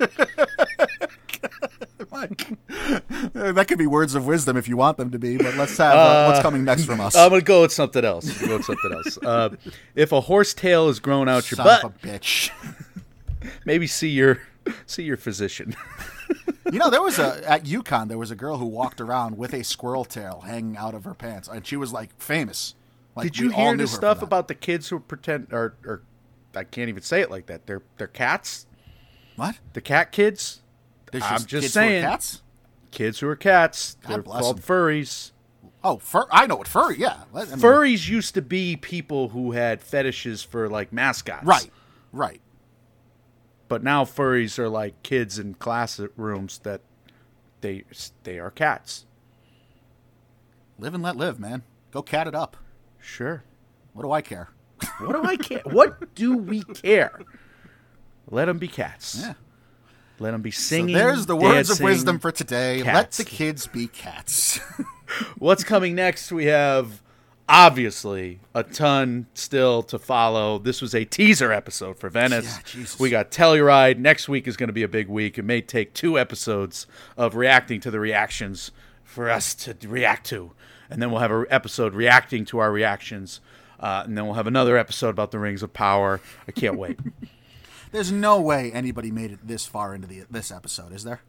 that could be words of wisdom if you want them to be, but let's have uh, what's coming next from us. I'm gonna go with something else. Go with something else. Uh, if a horse tail is grown out your Son butt, of a bitch. maybe see your see your physician. You know, there was a at UConn. There was a girl who walked around with a squirrel tail hanging out of her pants, and she was like famous. Like, Did you hear this stuff about the kids who pretend or or I can't even say it like that. They're they're cats. what? The cat kids. There's I'm just kids who are saying. cats. Kids who are cats. God they're called 'em. furries. Oh, fur. I know what furry. Yeah, I mean, Furries used to be people who had fetishes for like mascots. Right, right. But now furries are like kids in classrooms that they they are cats. Live and let live, man. Go cat it up. Sure. What do I care? What do I care? what do we care? Let them be cats. Yeah. Let them be So singing. there's the words of wisdom for today. Let the kids be cats. What's coming next? We have obviously a ton still to follow. This was a teaser episode for Venice. Yeah, we got Telluride. Next week is going to be a big week. It may take two episodes of reacting to the reactions for us to react to. And then we'll have an episode reacting to our reactions. Uh, and then we'll have another episode about the Rings of Power. I can't wait. There's no way anybody made it this far into the this episode, is there?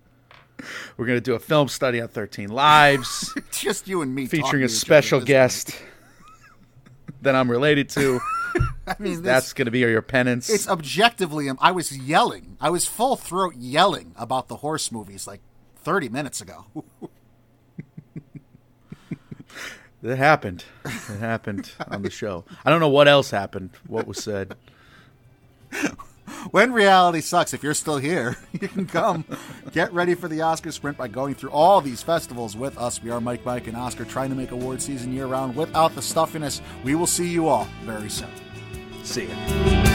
We're going to do a film study on 13 Lives. Just you and me featuring a each special at guest that I'm related to. I mean, this, That's going to be your penance. it's objectively. um, I was yelling. I was full throat yelling about the horse movies like 30 minutes ago. It happened. It happened on the show. I don't know what else happened. What was said. when reality sucks, if you're still here, you can come get ready for the Oscar sprint by going through all these festivals with us. We are Mike, Mike, and Oscar trying to make award season year round without the stuffiness. We will see you all very soon. See ya.